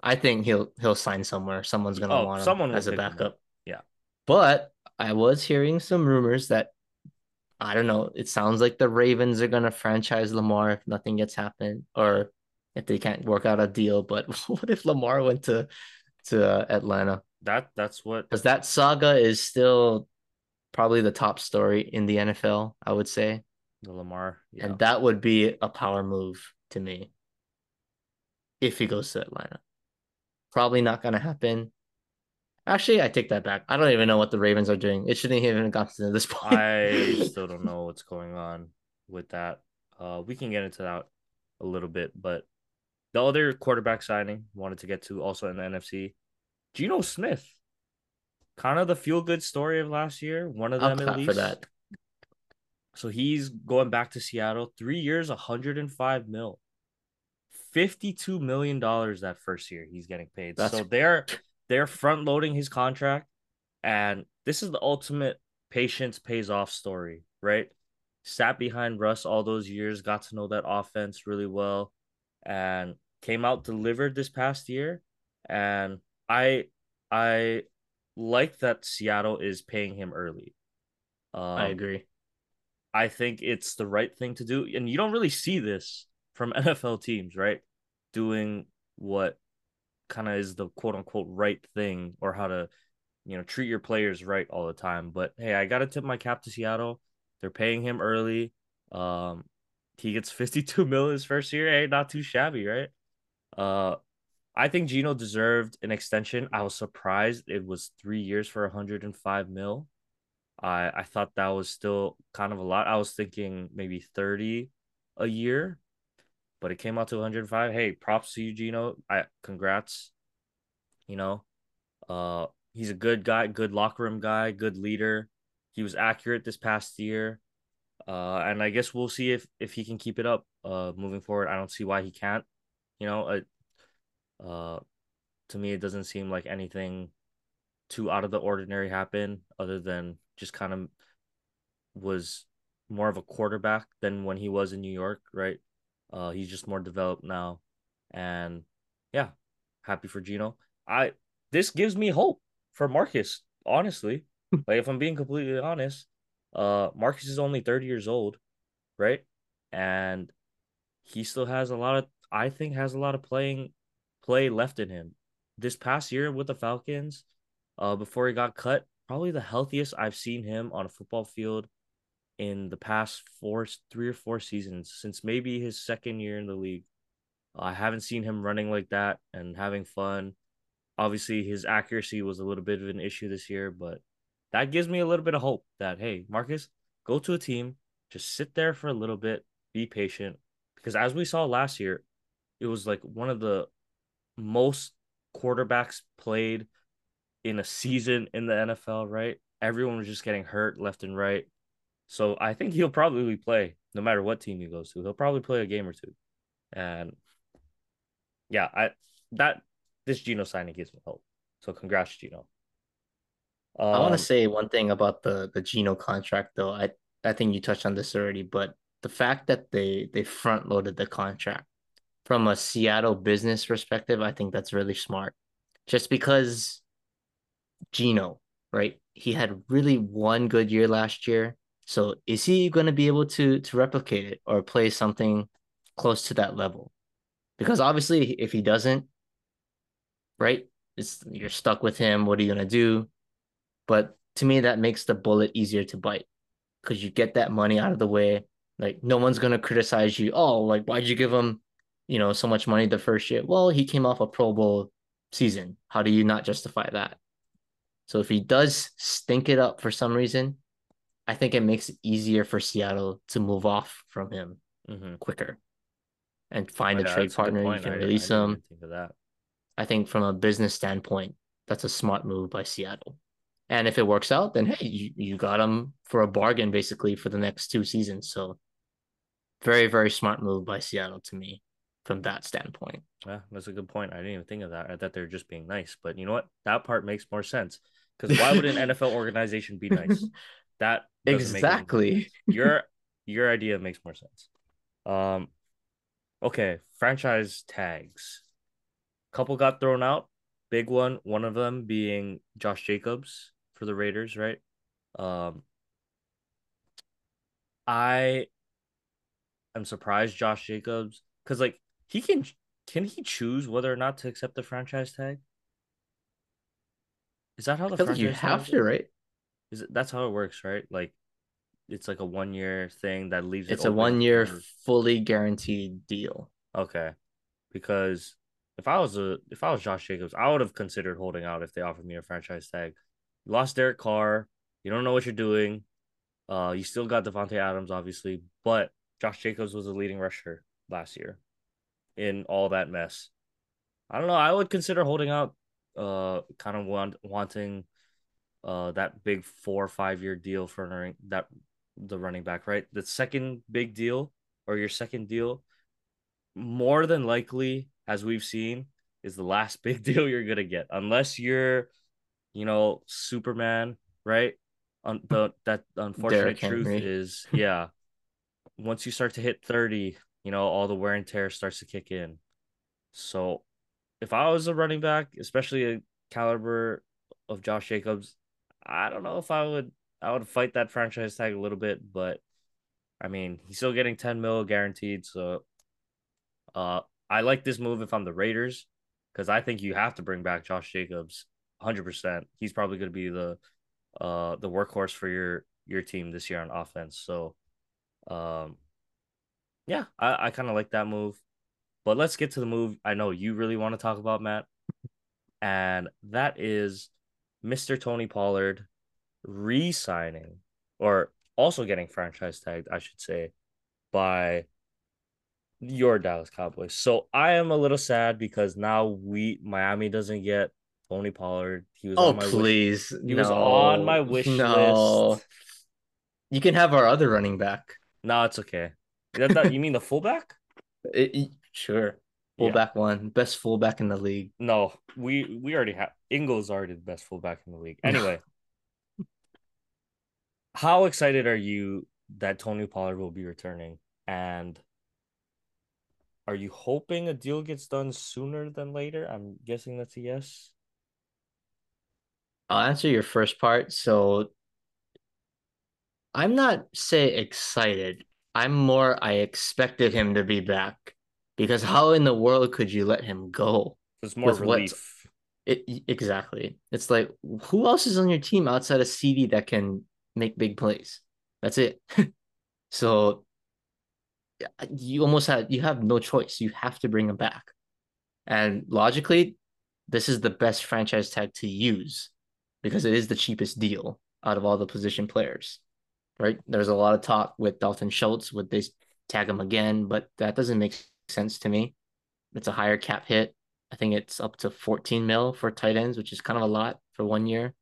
I think he'll he'll sign somewhere. Someone's gonna oh, want him someone as a backup. Yeah. But I was hearing some rumors that I don't know. It sounds like the Ravens are gonna franchise Lamar if nothing gets happened, or if they can't work out a deal. But [laughs] what if Lamar went to to uh, Atlanta? That that's what because that saga is still probably the top story in the NFL. I would say. The Lamar. Yeah. And that would be a power move to me if he goes to Atlanta. Probably not going to happen. Actually, I take that back. I don't even know what the Ravens are doing. It shouldn't even have gotten to this [laughs] point. I still don't know what's going on with that. Uh, we can get into that a little bit, but the other quarterback signing wanted to get to also in the NFC, Geno Smith. Kind of the feel good story of last year. One of them at least. For that. So he's going back to Seattle. Three years, 105 mil. $52 million that first year he's getting paid. That's... So they're they're front loading his contract. And this is the ultimate patience pays off story, right? Sat behind Russ all those years, got to know that offense really well, and came out delivered this past year. And I I like that Seattle is paying him early. Um, I agree. I think it's the right thing to do. And you don't really see this from [laughs] NFL teams, right? Doing what kind of is the quote unquote right thing or how to, you know, treat your players right all the time. But hey, I got to tip my cap to Seattle. They're paying him early. Um, he gets [laughs] 52 mil his first year. Hey, not too shabby, right? Uh, I think Geno deserved an extension. I was surprised it was three years for 105 mil. I I thought that was still kind of a lot. I was thinking maybe 30 a year, but it came out to 105. Hey, props to you, Geno. I congrats. You know, uh, he's a good guy, good locker room guy, good leader. He was accurate this past year. Uh, and I guess we'll see if if he can keep it up uh moving forward. I don't see why he can't. You know, it, uh, to me, it doesn't seem like anything too out of the ordinary happened, other than just kind of was more of a quarterback than when he was in New York, right? Uh, he's just more developed now, and yeah, happy for Geno. I this gives me hope for Marcus. Honestly, [laughs] like if I'm being completely honest, uh, Marcus is only 30 years old, right? And he still has a lot of, I think, has a lot of playing play left in him. This past year with the Falcons, uh, before he got cut, probably the healthiest I've seen him on a football field in the past four, three or four seasons since maybe his second year in the league. I haven't seen him running like that and having fun. Obviously, his accuracy was a little bit of an issue this year, but that gives me a little bit of hope that hey, Marcus, go to a team, just sit there for a little bit, be patient, because as we saw last year, it was like one of the most quarterbacks played in a season in the NFL, right? Everyone was just getting hurt left and right. So I think he'll probably play no matter what team he goes to. He'll probably play a game or two. And yeah, I that this Geno signing gives me hope. So congrats, Geno. Um, I want to say one thing about the the Geno contract though. I I think you touched on this already, but the fact that they they front loaded the contract from a Seattle business perspective, I think that's really smart. Just because Geno, right? He had really one good year last year. So is he going to be able to to replicate it or play something close to that level? Because obviously, if he doesn't, right, it's you're stuck with him. What are you gonna do? But to me, that makes the bullet easier to bite because you get that money out of the way. Like no one's gonna criticize you. Oh, like why'd you give him, you know, so much money the first year? Well, he came off a Pro Bowl season. How do you not justify that? So if he does stink it up for some reason, I think it makes it easier for Seattle to move off from him mm-hmm. quicker and find oh, a trade partner. You can I, release I him. Think of that. I think from a business standpoint, that's a smart move by Seattle. And if it works out, then hey, you, you got him for a bargain basically for the next two seasons. So very, very smart move by Seattle to me from that standpoint. Yeah, that's a good point. I didn't even think of that. I thought they were just being nice. But you know what? That part makes more sense. Because why would an [laughs] NFL organization be nice? [laughs] That exactly your [laughs] your idea makes more sense. Um okay, franchise tags. Couple got thrown out. Big one, one of them being Josh Jacobs for the Raiders, right? Um I am surprised Josh Jacobs cuz like he can can he choose whether or not to accept the franchise tag? Is that how the franchise you have to, right? Is it that's how it works, right? Like it's like a one year thing that leaves it's it a one year for... fully guaranteed deal. Okay. Because if I was a if I was Josh Jacobs, I would have considered holding out if they offered me a franchise tag. You lost Derek Carr, you don't know what you're doing. Uh you still got Davante Adams, obviously, but Josh Jacobs was a leading rusher last year in all that mess. I don't know. I would consider holding out, uh, kind of want wanting, uh, that big four or five year deal for running that the running back, right? The second big deal or your second deal, more than likely, as we've seen, is the last [laughs] big deal you're gonna get, unless you're, you know, Superman, right? On the that unfortunate truth is, yeah, once you start to hit thirty, you know, all the wear and tear starts to kick in. So if I was a running back, especially a caliber of Josh Jacobs, I don't know if I would I would fight that franchise tag a little bit, but I mean, he's still getting 10 mil guaranteed. So uh I like this move if I'm the Raiders, because I think you have to bring back Josh Jacobs 100%. He's probably going to be the uh the workhorse for your your team this year on offense. So um yeah, I, I kind of like that move. But let's get to the move I know you really want to talk about, Matt. And that is Mr. Tony Pollard re signing or also getting franchise tagged, I should say, by your Dallas Cowboys. So I am a little sad because now we Miami doesn't get Tony Pollard. He was oh, on my please. Wish, he no. was on my wish no. list. You can have our other running back. No, it's okay. That, that you mean the fullback? [laughs] It, sure. Fullback yeah. one, best fullback in the league. No, we we already have Ingles already the best fullback in the league. [laughs] Anyway, how excited are you that Tony Pollard will be returning? And are you hoping a deal gets done sooner than later? I'm guessing that's a yes. I'll answer your first part. So I'm not say excited. I'm more I expected him to be back because how in the world could you let him go? It's more relief. It exactly. It's like who else is on your team outside of CD that can make big plays? That's it. [laughs] so you almost have you have no choice. You have to bring him back. And logically, this is the best franchise tag to use because it is the cheapest deal out of all the position players. Right? There's a lot of talk with Dalton Schultz. Would they tag him again? But that doesn't make sense to me. It's a higher cap hit. I think it's up to 14 mil for tight ends, which is kind of a lot for one year.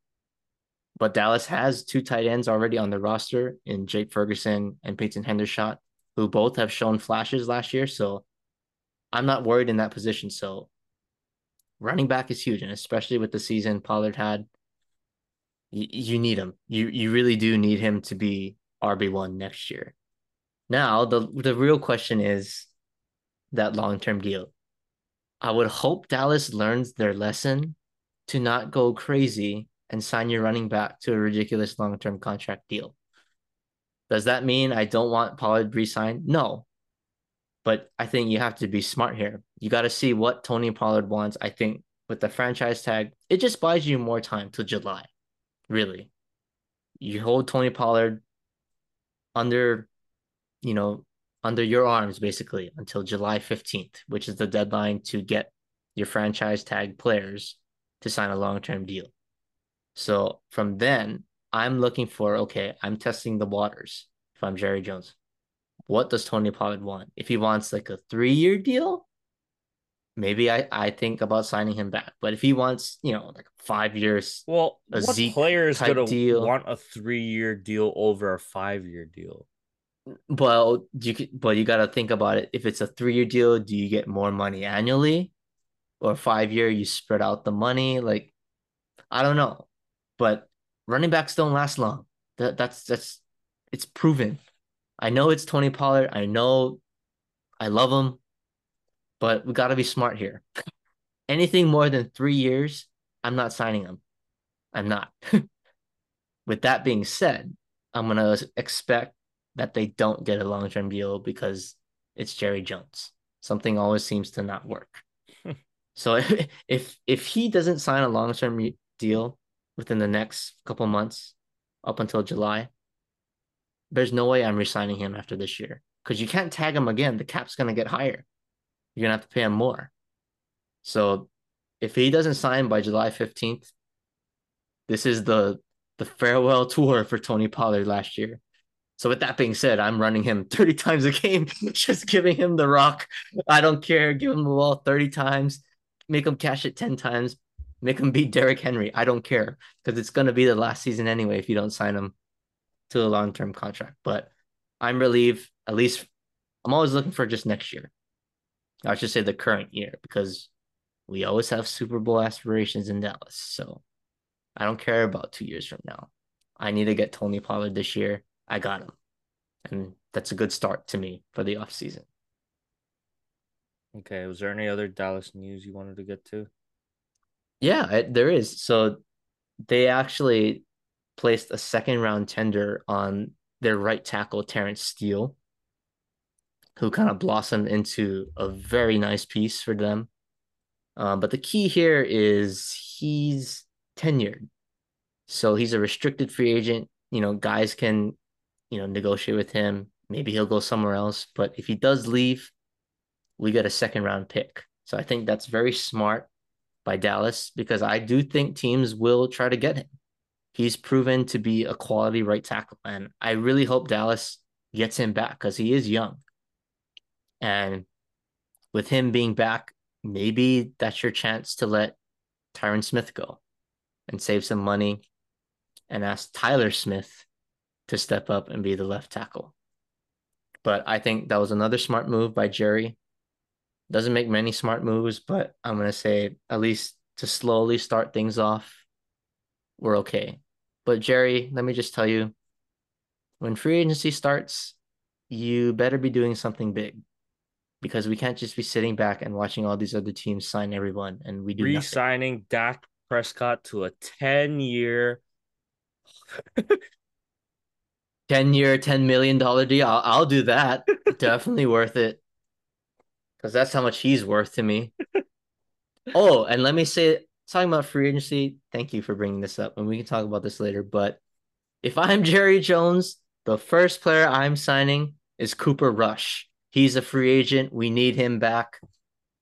But Dallas has two tight ends already on the roster in Jake Ferguson and Peyton Hendershot, who both have shown flashes last year. So I'm not worried in that position. So running back is huge, and especially with the season Pollard had, you, you need him. You you really do need him to be RB one next year. Now the the real question is that long term deal. I would hope Dallas learns their lesson to not go crazy and sign your running back to a ridiculous long term contract deal. Does that mean I don't want Pollard re signed? No. But I think you have to be smart here. You got to see what Tony Pollard wants. I think with the franchise tag, it just buys you more time till July. Really. You hold Tony Pollard under, you know, under your arms basically until July 15th, which is the deadline to get your franchise tag players to sign a long term deal. So from then, I'm looking for okay, I'm testing the waters if I'm Jerry Jones. What does Tony Pollard want? If he wants like a three year deal, maybe I, I think about signing him back. But if he wants, you know, like five years, well, a what Zeke player is gonna want a three year deal over a five year deal? Well, you could, but you got to think about it. If it's a three year deal, do you get more money annually, or five year you spread out the money? Like, I don't know, but running backs don't last long. That that's that's it's proven. I know it's Tony Pollard. I know I love him, but we got to be smart here. Anything more than three years, I'm not signing him. I'm not. [laughs] With that being said, I'm gonna expect that they don't get a long term deal because it's Jerry Jones. Something always seems to not work. [laughs] so if, [laughs] if if he doesn't sign a long term deal within the next couple months, up until July, there's no way I'm resigning him after this year because you can't tag him again. The cap's gonna get higher. You're gonna have to pay him more. So if he doesn't sign by July 15th, this is the the farewell [laughs] tour for Tony Pollard last year. So with that being said, I'm running him [laughs] 30 times a game, [laughs] just giving him the rock. I don't care. Give him the ball 30 times, make him cash it 10 times, make him beat Derrick Henry. I don't care because it's to be the last season anyway if you don't sign him to a long-term contract. But I'm relieved, at least I'm always looking for just next year. I should say the current year because we always have Super Bowl aspirations in Dallas. So I don't care about two years from now. I need to get Tony Pollard this year I got him. And that's a good start to me for the offseason. Okay. Was there any other Dallas news you wanted to get to? Yeah, it, there is. So they actually placed a second round tender on their right tackle, Terence Steele, who kind of blossomed into a very nice piece for them. Um, but the key here is he's tenured. So he's a restricted free agent. You know, guys can you know, negotiate with him. Maybe he'll go somewhere else. But if he does leave, we get a second round pick. So I think that's very smart by Dallas because I do think teams will try to get him. He's proven to be a quality right tackle. And I really hope Dallas gets him back because he is young. And with him being back, maybe that's your chance to let Tyron Smith go and save some money and ask Tyler Smith to step up and be the left tackle. But I think that was another smart move by Jerry. Doesn't make many smart moves, but I'm gonna say at least to slowly start things off, we're okay. But Jerry, let me just tell you, when free agency starts, you better be doing something big because we can't just be sitting back and watching all these other teams sign everyone and we do re-signing Dak Prescott to a 10 year [laughs] 10 year 10 million dollar deal. I'll, I'll do that. [laughs] Definitely worth it. Because that's how much he's worth to me. Oh and let me say talking about free agency thank you for bringing this up and we can talk about this later but if i'm jerry jones the first player i'm signing is cooper rush he's a free agent we need him back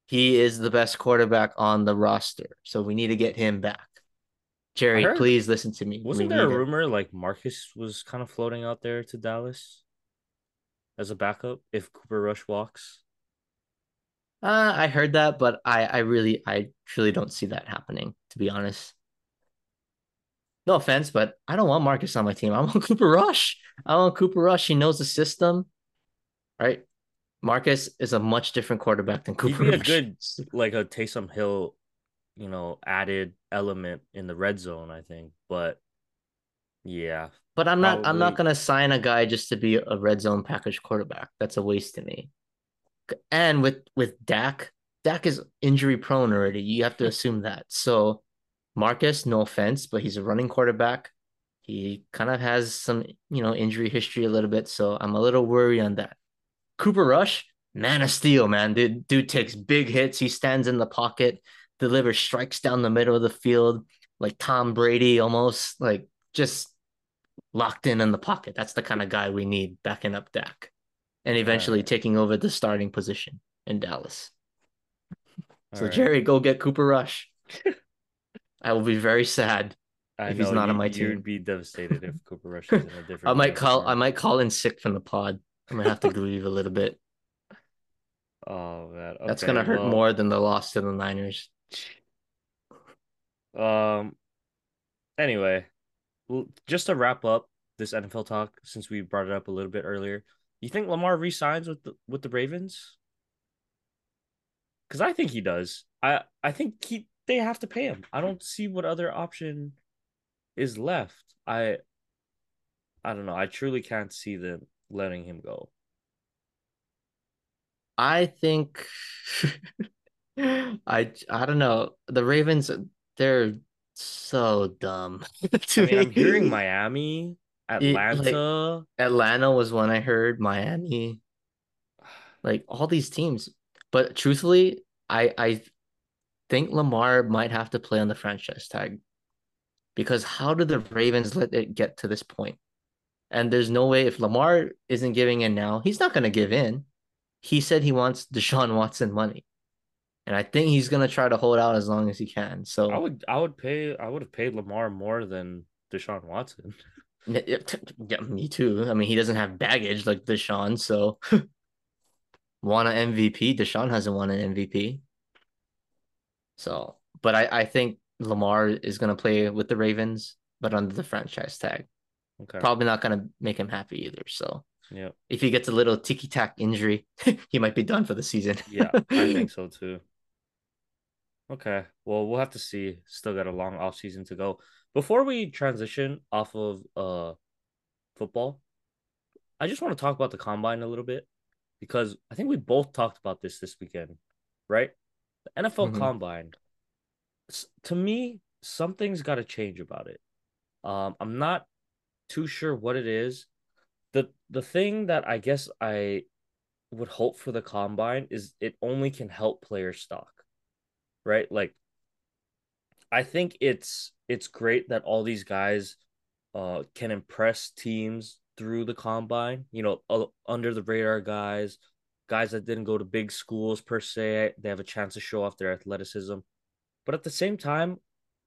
he is the best quarterback on the roster so we need to get him back Jerry, heard, please listen to me. Wasn't we there a rumor like Marcus was kind of floating out there to Dallas as a backup if Cooper Rush walks? Uh, I heard that, but I, I really, I truly don't see that happening, to be honest. No offense, but I don't want Marcus on my team. I want [laughs] Cooper Rush. I want Cooper Rush. He knows the system, right? Marcus is a much different quarterback than Cooper. He'd be Rush. a good, like a Taysom Hill you know, added element in the red zone, I think. But yeah. But I'm not I'm not gonna sign a guy just to be a red zone package quarterback. That's a waste to me. And with with Dak, Dak is injury prone already. You have to assume that. So Marcus, no offense, but he's a running quarterback. He kind of has some, you know, injury history a little bit. So I'm a little worried on that. Cooper Rush, man of steel, man. Dude, dude takes big hits. He stands in the pocket delivers strikes down the middle of the field, like Tom Brady, almost like just locked in in the pocket. That's the kind of guy we need backing up Dak and eventually right. taking over the starting position in Dallas. All so, right. Jerry, go get Cooper Rush. [laughs] I will be very sad I if he's not you, on my team. You'd be devastated if Cooper Rush is in a [laughs] different. I might call. I might call in sick from the pod. I'm gonna have to grieve a little bit. [laughs] Oh man, okay, that's gonna hurt well, more than the loss to the Niners. Um. Anyway, well, just to wrap up this NFL talk, since we brought it up a little bit earlier, you think Lamar resigns with the with the Ravens? Because I think he does. I I think he they have to pay him. I don't see what other option is left. I I don't know. I truly can't see them letting him go. I think [laughs] I I don't know. The Ravens they're so dumb. [laughs] I mean, I'm hearing Miami, Atlanta. Like, Atlanta was one I heard. Miami, like all these teams. But truthfully, I I think Lamar might have to play on the franchise tag because how did the Ravens let it get to this point? And there's no way if Lamar isn't giving in now, he's not going to give in. He said he wants Deshaun Watson money and I think he's gonna try to hold out as long as he can. So I would I would pay I would have paid Lamar more than Deshaun Watson. [laughs] yeah, me too. I mean, he doesn't have baggage like Deshaun, so [laughs] won an MVP. Deshaun hasn't won an MVP. So, but I I think Lamar is gonna play with the Ravens, but under the franchise tag. Okay. Probably not gonna make him happy either. So yeah, if he gets a little ticky tack injury, [laughs] he might be done for the season. yeah, I think [laughs] so too. Okay. Well, we'll have to see. Still got a long off season to go. Before we transition off of uh football, I just want to talk about the combine a little bit because I think we both talked about this this weekend, right? The NFL mm-hmm. combine. To me, something's got to change about it. Um, I'm not too sure what it is. the The thing that I guess I would hope for the combine is it only can help player stock right? Like I think it's it's great that all these guys uh can impress teams through the combine, you know, uh, under the radar guys, guys that didn't go to big schools per se, they have a chance to show off their athleticism. But at the same time,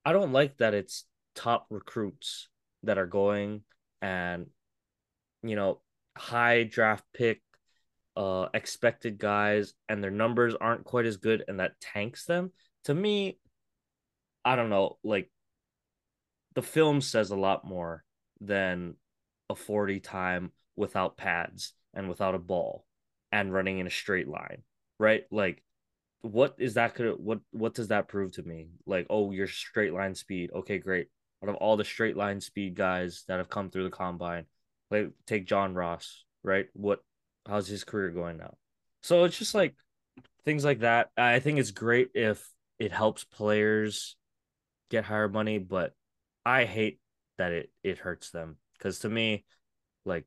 I don't like that it's top recruits that are going and you know, high draft pick uh expected guys and their numbers aren't quite as good and that tanks them to me i don't know like the film says a lot more than a 40 time without pads and without a ball and running in a straight line right like what is that could what what does that prove to me? Like, oh, your straight line speed. Okay, great. Out of all the straight line speed guys that have come through the combine, like take John Ross, right? What how's his career going now? So it's just like things like that. I think it's great if it helps players get higher money, but I hate that it it hurts them because to me, like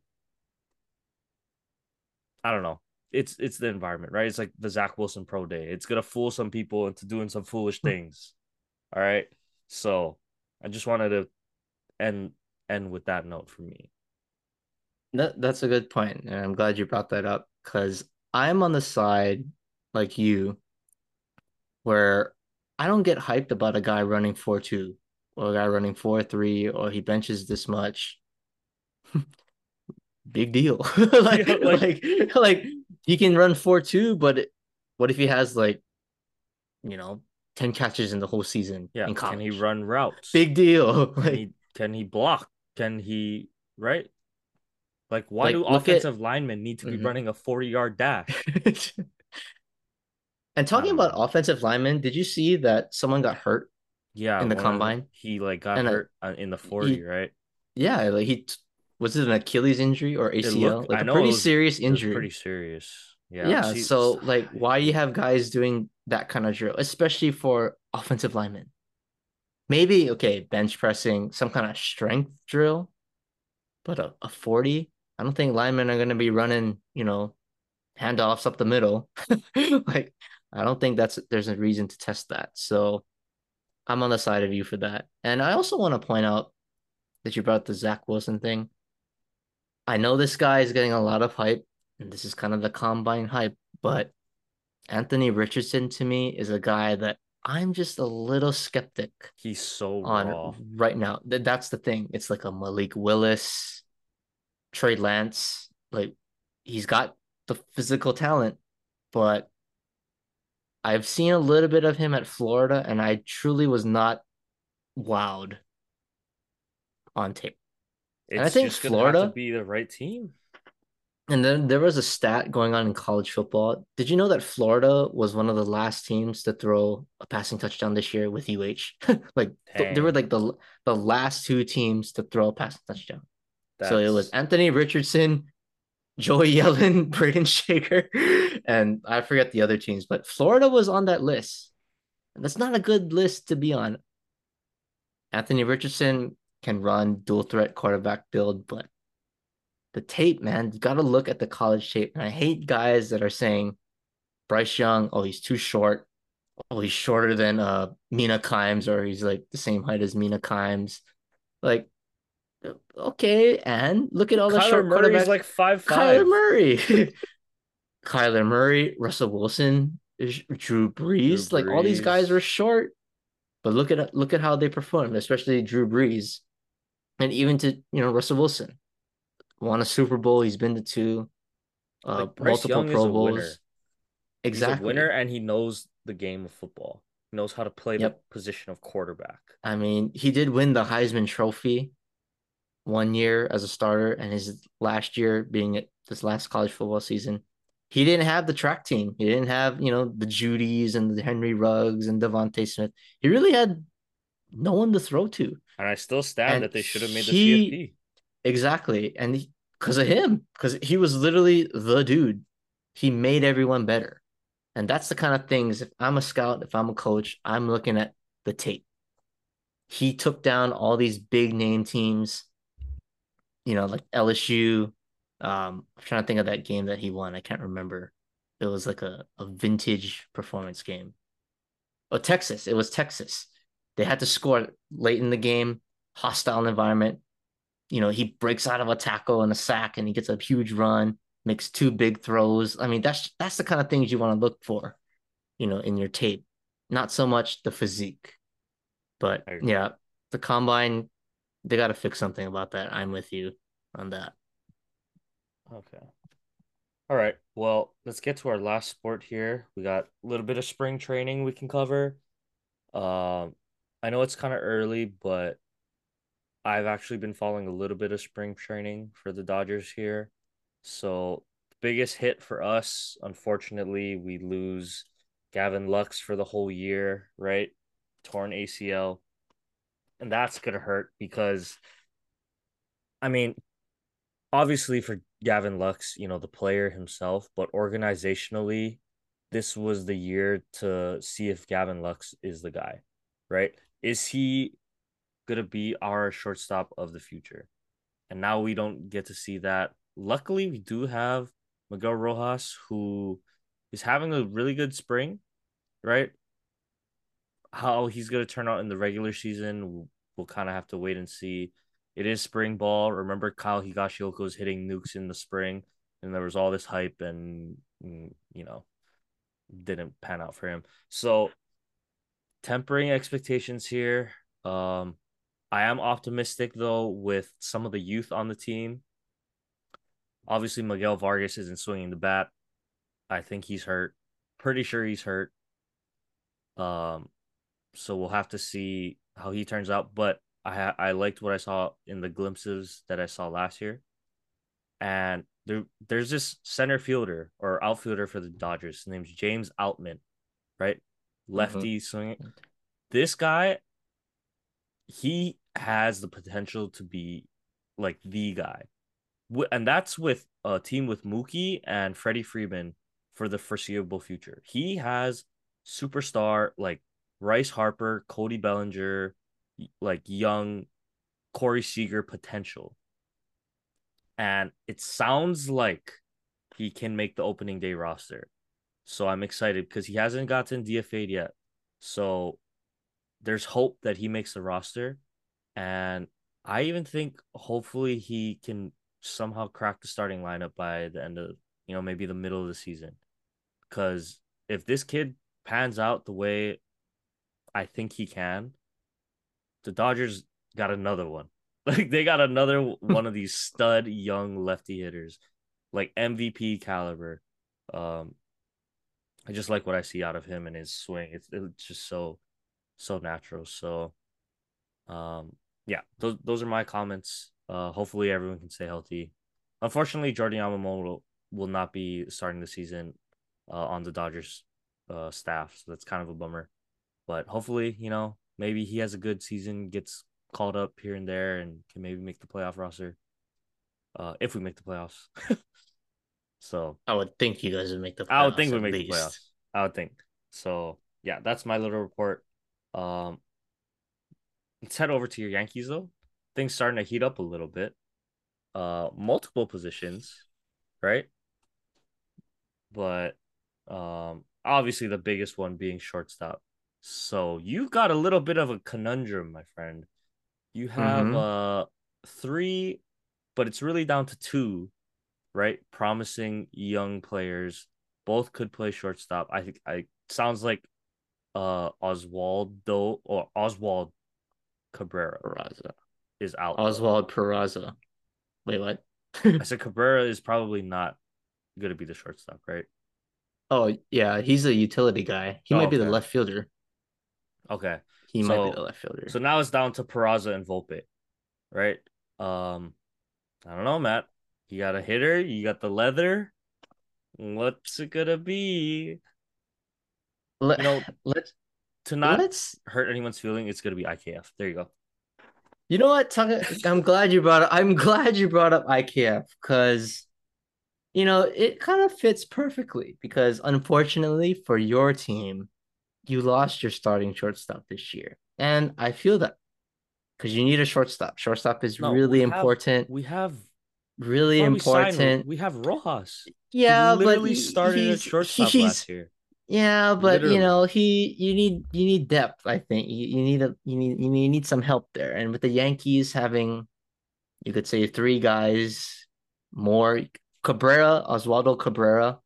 I don't know, it's it's the environment, right? It's like the Zach Wilson Pro Day. It's gonna fool some people into doing some foolish Hmm. things. All right, so I just wanted to end end with that note for me. That that's a good point, and I'm glad you brought that up because I'm on the side like you where I don't get hyped about a guy running 4-2 or a guy running 4-3 or he benches this much. [laughs] Big deal. [laughs] [laughs] like, Yeah, like- like like he can run 4-2, but it- what if he has like you know 10 catches in the whole season Yeah, in can he run routes? Big deal. Can [laughs] Like, he can he block? Can he right? Like, why Like, do look at- offensive linemen need to be Mhm. running a forty yard dash? [laughs] and talking don't about offensive linemen, did you see that someone got hurt? Yeah, In the one of them- combine? he like got And, hurt uh, in the forty, right? Yeah, like he was it an Achilles injury or ACL? looked- like I a pretty was- serious injury. pretty serious. Yeah. yeah, see, so like why you have guys doing that kind of drill, especially for offensive linemen? Maybe okay, bench pressing, some kind of strength drill, but a, a 40, I don't think linemen are gonna be running, you know, handoffs up the middle. [laughs] like I don't think that's there's a reason to test that. So I'm on the side of you for that. And I also want to point out that you brought the Zach Wilson thing. I know this guy is getting a lot of hype, and this is kind of the combine hype, but Anthony Richardson to me is a guy that I'm just a little skeptic he's so on raw. right now. That's the thing. It's like a Malik Willis, Trey Lance. Like he's got the physical talent, but I've seen a little bit of him at Florida, and I truly was not wowed on tape. It's I think just gonna have Florida- to be the right team. And then there was a stat going on in college football. Did you know that Florida was one of the last teams to throw a passing touchdown this year with UH? [laughs] like th- they were like the the last two teams to throw a passing touchdown. So it was Anthony Richardson, Joey Yellen, [laughs] Brayden Schager, and I forget the other teams, but Florida was on that list. And that's not a good list to be on. Anthony Richardson can run dual threat quarterback build, but the tape, man, you got to look at the college tape. And I hate guys that are saying Bryce Young, oh, he's too short. Oh, he's shorter than uh Mina Kimes, or he's like the same height as Mina Kimes. Like, okay, and look at all the Kyler short quarterbacks. like five Kyler five. Murray, [laughs] [laughs] Kyler Murray, Russell Wilson, Drew Brees, Drew like all these guys Brees. were short, but look at look at how they performed, especially Drew Brees, and even to you know Russell Wilson, won a Super Bowl. He's been to two, uh, Like, multiple Young Pro a Bowls. winner. Exactly. He's a winner and he knows the game of football. He knows how to play Yep. the position of quarterback. I mean, he did win the Heisman Trophy one year as a starter, and his last year being at this last college football season, he didn't have the track team. He didn't have, you know, the Jeudys and the Henry Ruggs and DeVonta Smith. He really had no one to throw to. And I still stand And that they should have made the he- CFP. Exactly. And because of him, because he was literally the dude, he made everyone better. And that's the kind of things, if I'm a scout, if I'm a coach, I'm looking at the tape. He took down all these big name teams, you know, like LSU. Um, I'm trying to think of that game that he won. I can't remember. It was like a, a vintage performance game. Oh, Texas. It was Texas. They had to score late in the game, hostile environment you know, he breaks out of a tackle and a sack and he gets a huge run, makes two big throws. I mean, that's that's the kind of things you want to look for, you know, in your tape. Not so much the physique. But yeah, the combine, they got to fix something about that. I'm with you on that. Okay. All right. Well, let's get to our last sport here. We got a little bit of spring training we can cover. Um, I know it's kind of early, but I've actually been following a little bit of spring training for the Dodgers here. So, the biggest hit for us, unfortunately, we lose Gavin Lux for the whole year, right? Torn ACL. And that's going to hurt because, I mean, obviously for Gavin Lux, you know, the player himself, but organizationally, this was the year to see if Gavin Lux is the guy, right? Is he going to be our shortstop of the future? And now we don't get to see that. Luckily, we do have Miguel Rojas, who is having a really good spring, right? How he's going to turn out in the regular season, we'll, we'll kind of have to wait and see. It is spring ball. Remember, Kyle Higashioka was hitting nukes in the spring, and there was all this hype, and mm, you know, didn't pan out for him. So, tempering expectations here. Um, I am optimistic though with some of the youth on the team. Obviously, Miguel Vargas isn't swinging the bat. I think he's hurt. Pretty sure he's hurt. Um, so we'll have to see how he turns out. But I ha- I liked what I saw in the glimpses that I saw last year, and there there's this center fielder or outfielder for the Dodgers. His name's James Outman, right? Lefty mm-hmm. swinging. This guy, he has the potential to be like the guy, and that's with a team with Mookie and Freddie Freeman for the foreseeable future. He has superstar like Bryce Harper, Cody Bellinger, like young Corey Seager potential. And it sounds like he can make the opening day roster. So I'm excited because he hasn't gotten DFA'd yet. So there's hope that he makes the roster. And I even think hopefully he can somehow crack the starting lineup by the end of, you know, maybe the middle of the season. Because if this kid pans out the way I think he can, the Dodgers got another one. [laughs] Like they got another one of these stud young lefty hitters, like MVP caliber. Um, I just like what I see out of him and his swing. It's it's just so so natural. So, um, yeah, those those are my comments. Uh, hopefully everyone can stay healthy. Unfortunately, Jordan Yamamoto will, will not be starting the season uh, on the Dodgers uh, staff, so that's kind of a bummer. But hopefully, you know, maybe he has a good season, gets called up here and there, and can maybe make the playoff roster. Uh, if we make the playoffs. [laughs] so I would think you guys would make the. I would think we make least. the playoffs. I would think so. Yeah, that's my little report. Um, let's head over to your Yankees though. Things starting to heat up a little bit. Uh, multiple positions, right? But um, obviously the biggest one being shortstop. So you've got a little bit of a conundrum, my friend. You have mm-hmm. uh three, but it's really down to two, right? Promising young players. Both could play shortstop. I think I sounds like uh Oswaldo or Oswald Cabrera Peraza is out. Oswald Peraza. Wait, what? I said Cabrera is probably not going to be the shortstop, right? Oh yeah, he's a utility guy. He oh, might be the left fielder. Okay. He so, might be the left fielder. So now it's down to Peraza and Volpe, right? Um, I don't know, Matt. You got a hitter. You got the leather. What's it gonna be? Let, you know, [laughs] let's to not let's, hurt anyone's feeling. It's gonna be IKF. There you go. You know what? I'm glad you brought up. I'm glad you brought up IKF because you know, it kind of fits perfectly because unfortunately for your team, you lost your starting shortstop this year. And I feel that because you need a shortstop. Shortstop is no, really we important. Have, we have really important. We have Rojas. Yeah, he literally but started a shortstop last year. Yeah, but literally. you know, he you need you need depth, I think. You, you need a you need you need, you need some help there. And with the Yankees having you could say three guys more Cabrera, Oswaldo Cabrera,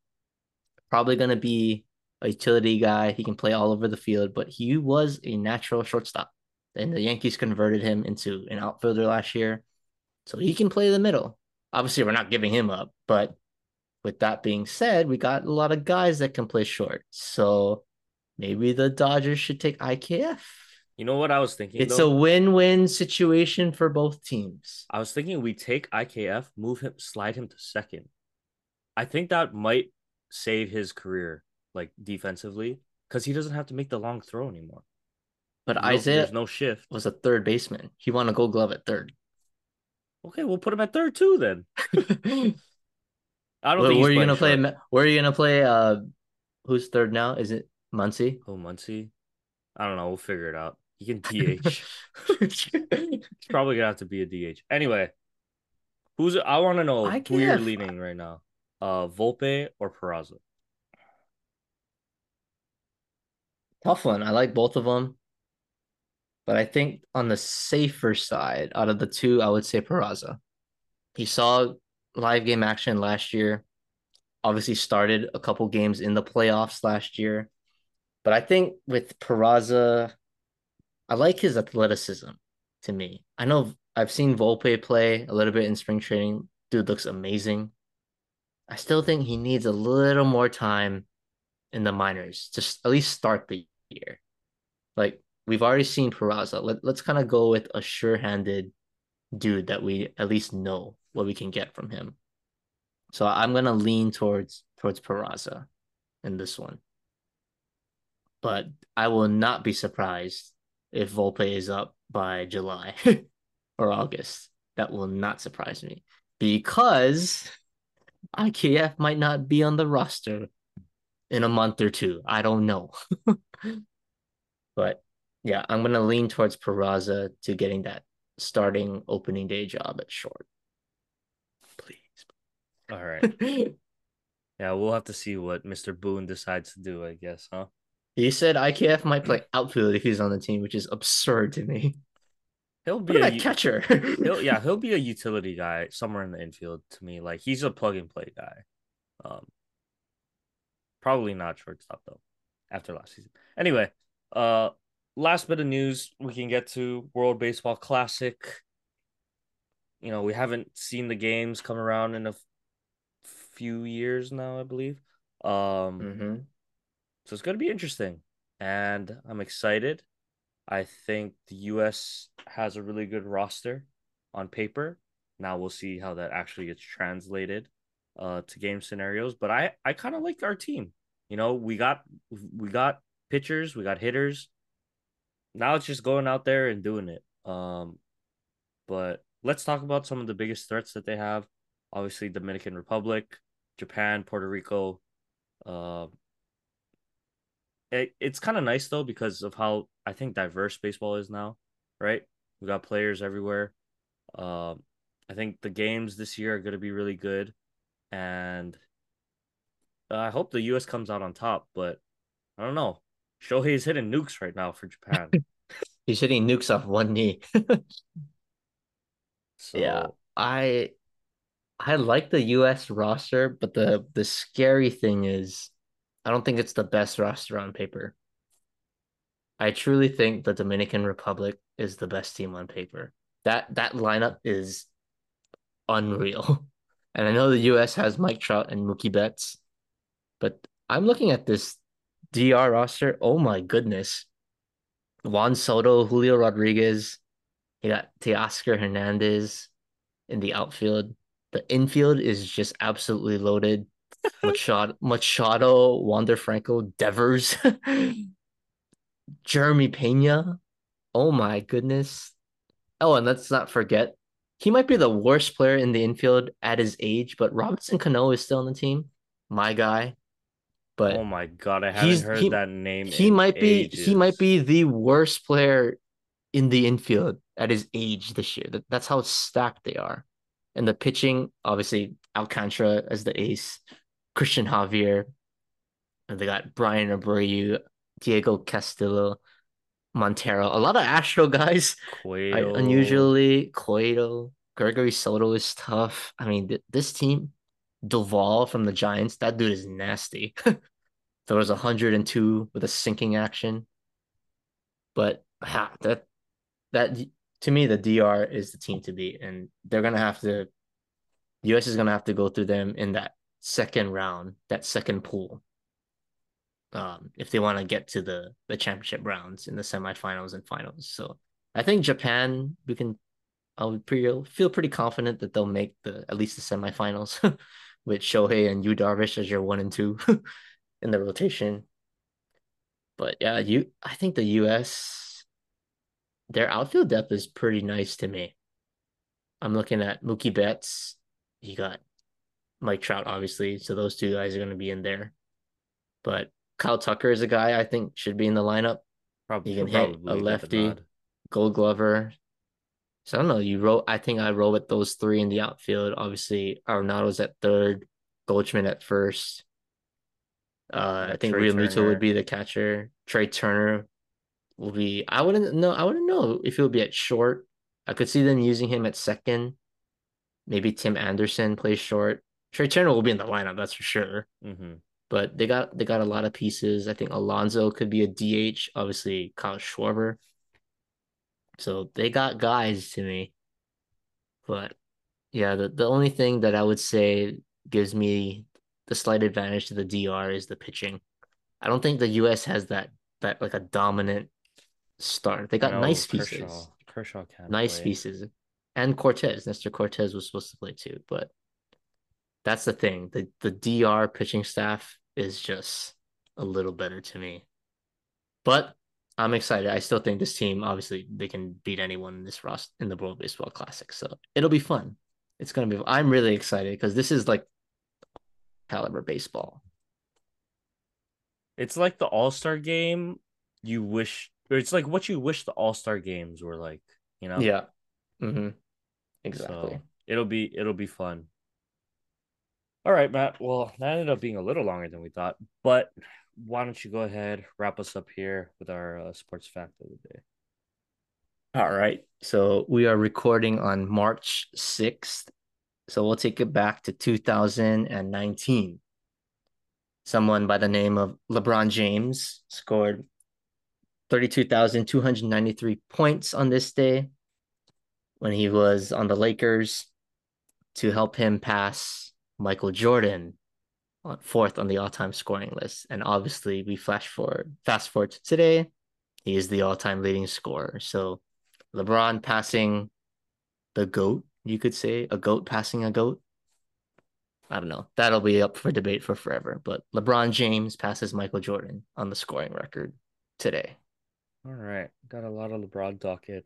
probably going to be a utility guy. He can play all over the field, but he was a natural shortstop. And the Yankees converted him into an outfielder last year. So he can play the middle. Obviously, we're not giving him up, but with that being said, we got a lot of guys that can play short. So maybe the Dodgers should take IKF. You know what I was thinking? It's though? a win-win situation for both teams. I was thinking we take IKF, move him, slide him to second. I think that might save his career, like defensively, because he doesn't have to make the long throw anymore. But no- Isaiah no shift. was a third baseman. He won a Gold Glove at third. Okay, we'll put him at third too then. [laughs] I don't where, think where are you gonna play? short. Ma- Where are you gonna play? Uh, who's third now? Is it Muncy? Oh, Muncy. I don't know. We'll figure it out. He can [laughs] DH. He's probably gonna have to be a DH. Anyway, who's I want to know I who you're can't- leaning right now. Uh, Volpe or Peraza? Tough one. I like both of them, but I think on the safer side, out of the two, I would say Peraza. He saw live game action last year. Obviously, started a couple games in the playoffs last year, but I think with Peraza, I like his athleticism. To me, I know I've seen Volpe play a little bit in spring training. Dude looks amazing. I still think he needs a little more time in the minors, just at least start the year. Like we've already seen Peraza. Let, let's kind of go with a sure-handed dude that we at least know what we can get from him. So I'm gonna lean towards towards Peraza in this one. But I will not be surprised if Volpe is up by July [laughs] or August. That will not surprise me because IKF might not be on the roster in a month or two. I don't know. [laughs] but yeah, I'm gonna lean towards Peraza to getting that starting opening day job at short. All right. [laughs] Yeah, we'll have to see what Mr. Boone decides to do. I guess, huh? he said IKF might play outfield if he's on the team, which is absurd to me. He'll be a about catcher? he'll yeah [laughs] he'll be a utility guy somewhere in the infield to me. Like he's a plug and play guy. Um, probably not shortstop though. After last season, anyway. Uh, last bit of news we can get to World Baseball Classic. You know we haven't seen the games come around in a f- few years now, I believe. Um, hmm so it's going to be interesting, and I'm excited. I think the U.S. has a really good roster on paper. Now we'll see how that actually gets translated uh, to game scenarios. But I, I kind of like our team. You know, we got we got pitchers, we got hitters. Now it's just going out there and doing it. Um, but let's talk about some of the biggest threats that they have. Obviously, Dominican Republic, Japan, Puerto Rico. Uh, it, it's kind of nice though because of how I think diverse baseball is now, right? We got players everywhere. Um, I think the games this year are going to be really good, and I hope the U.S. comes out on top. But I don't know. Shohei's hitting nukes right now for Japan. [laughs] He's hitting nukes off one knee. [laughs] So Yeah. I I like the US roster, but the the scary thing is I don't think it's the best roster on paper. I truly think the Dominican Republic is the best team on paper. That that lineup is unreal. [laughs] And I know the US has Mike Trout and Mookie Betts, but I'm looking at this DR roster. Oh my goodness. Juan Soto, Julio Rodriguez, you got Teoscar Hernandez in the outfield. The infield is just absolutely loaded. [laughs] Machado, Machado, Wander Franco, Devers, [laughs] [laughs] Jeremy Pena. Oh my goodness. Oh, and let's not forget, he might be the worst player in the infield at his age, but Robinson Cano is still on the team. My guy. But oh my god, I haven't heard he- that name. he might be he might be the worst player in the infield at his age this year. That, that's how stacked they are. And the pitching, obviously, Alcantara as the ace, Cristian Javier, and they got Bryan Abreu, Diego Castillo, Montero, a lot of Astro guys. I, unusually, Cueto, Gregory Soto is tough. I mean, th- this team, Doval from the Giants, that dude is nasty. [laughs] there was 102 with a sinking action. But ha, that that to me, the DR is the team to beat, and they're gonna have to. US is gonna have to go through them in that second round, that second pool. Um, if they want to get to the the championship rounds in the semifinals and finals. So I think Japan, we can I would feel pretty confident that they'll make the at least the semifinals [laughs] with Shohei and Yu Darvish as your one and two [laughs] in the rotation. But yeah, you I think the US their outfield depth is pretty nice to me. I'm looking at Mookie Betts. You got Mike Trout, obviously. So those two guys are going to be in there. But Kyle Tucker is a guy I think should be in the lineup. Probably He can hit a lefty. Gold Glover. So I don't know. You wrote. I think I roll with those three in the outfield. Obviously, Arenado's at third, Goldschmidt at first. Uh, I think Trey Realmuto would be the catcher. Trey Turner will be. I wouldn't know. I wouldn't know if he'll be at short. I could see them using him at second. Maybe Tim Anderson plays short. Trey Turner will be in the lineup, that's for sure. hmm But they got they got a lot of pieces. I think Alonso could be a DH. Obviously, Kyle Schwarber. So they got guys to me. But yeah, the, the only thing that I would say gives me the slight advantage to the DR is the pitching. I don't think the US has that that like a dominant start. They got know nice pieces. Kershaw can't Nice play. pieces. And Cortes. Nestor Cortes was supposed to play too, but that's the thing. The the DR pitching staff is just a little better to me. But I'm excited. I still think this team, obviously, they can beat anyone in this roster in the World Baseball Classic. So it'll be fun. It's gonna be. I'm really excited because this is like caliber baseball. It's like the All Star game. You wish, it's like what you wish the All Star games were like. You know. Yeah. Mm-hmm. Exactly. So it'll be it'll be fun. All right, Matt. Well, that ended up being a little longer than we thought, but why don't you go ahead wrap us up here with our uh, sports fact of the day? All right. So we are recording on March 6th. So we'll take it back to 2019. Someone by the name of LeBron James scored 32,293 points on this day when he was on the Lakers to help him pass Michael Jordan on fourth on the all-time scoring list. And obviously we flash forward, fast forward to today, he is the all-time leading scorer. So LeBron passing the GOAT, you could say, a GOAT passing a GOAT. I don't know. That'll be up for debate for forever. But LeBron James passes Michael Jordan on the scoring record today. All right, got a lot of LeBron docket.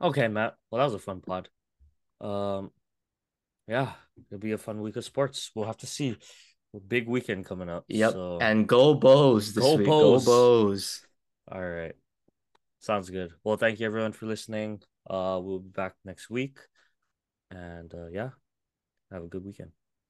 Okay, Matt. Well, that was a fun pod. Um, yeah, it'll be a fun week of sports. We'll have to see. A big weekend coming up. Yep. So, And go Bows this Go week. Bows. Go Bows. all right. Sounds good. Well, thank you everyone for listening. Uh, we'll be back next week, and uh, yeah, have a good weekend.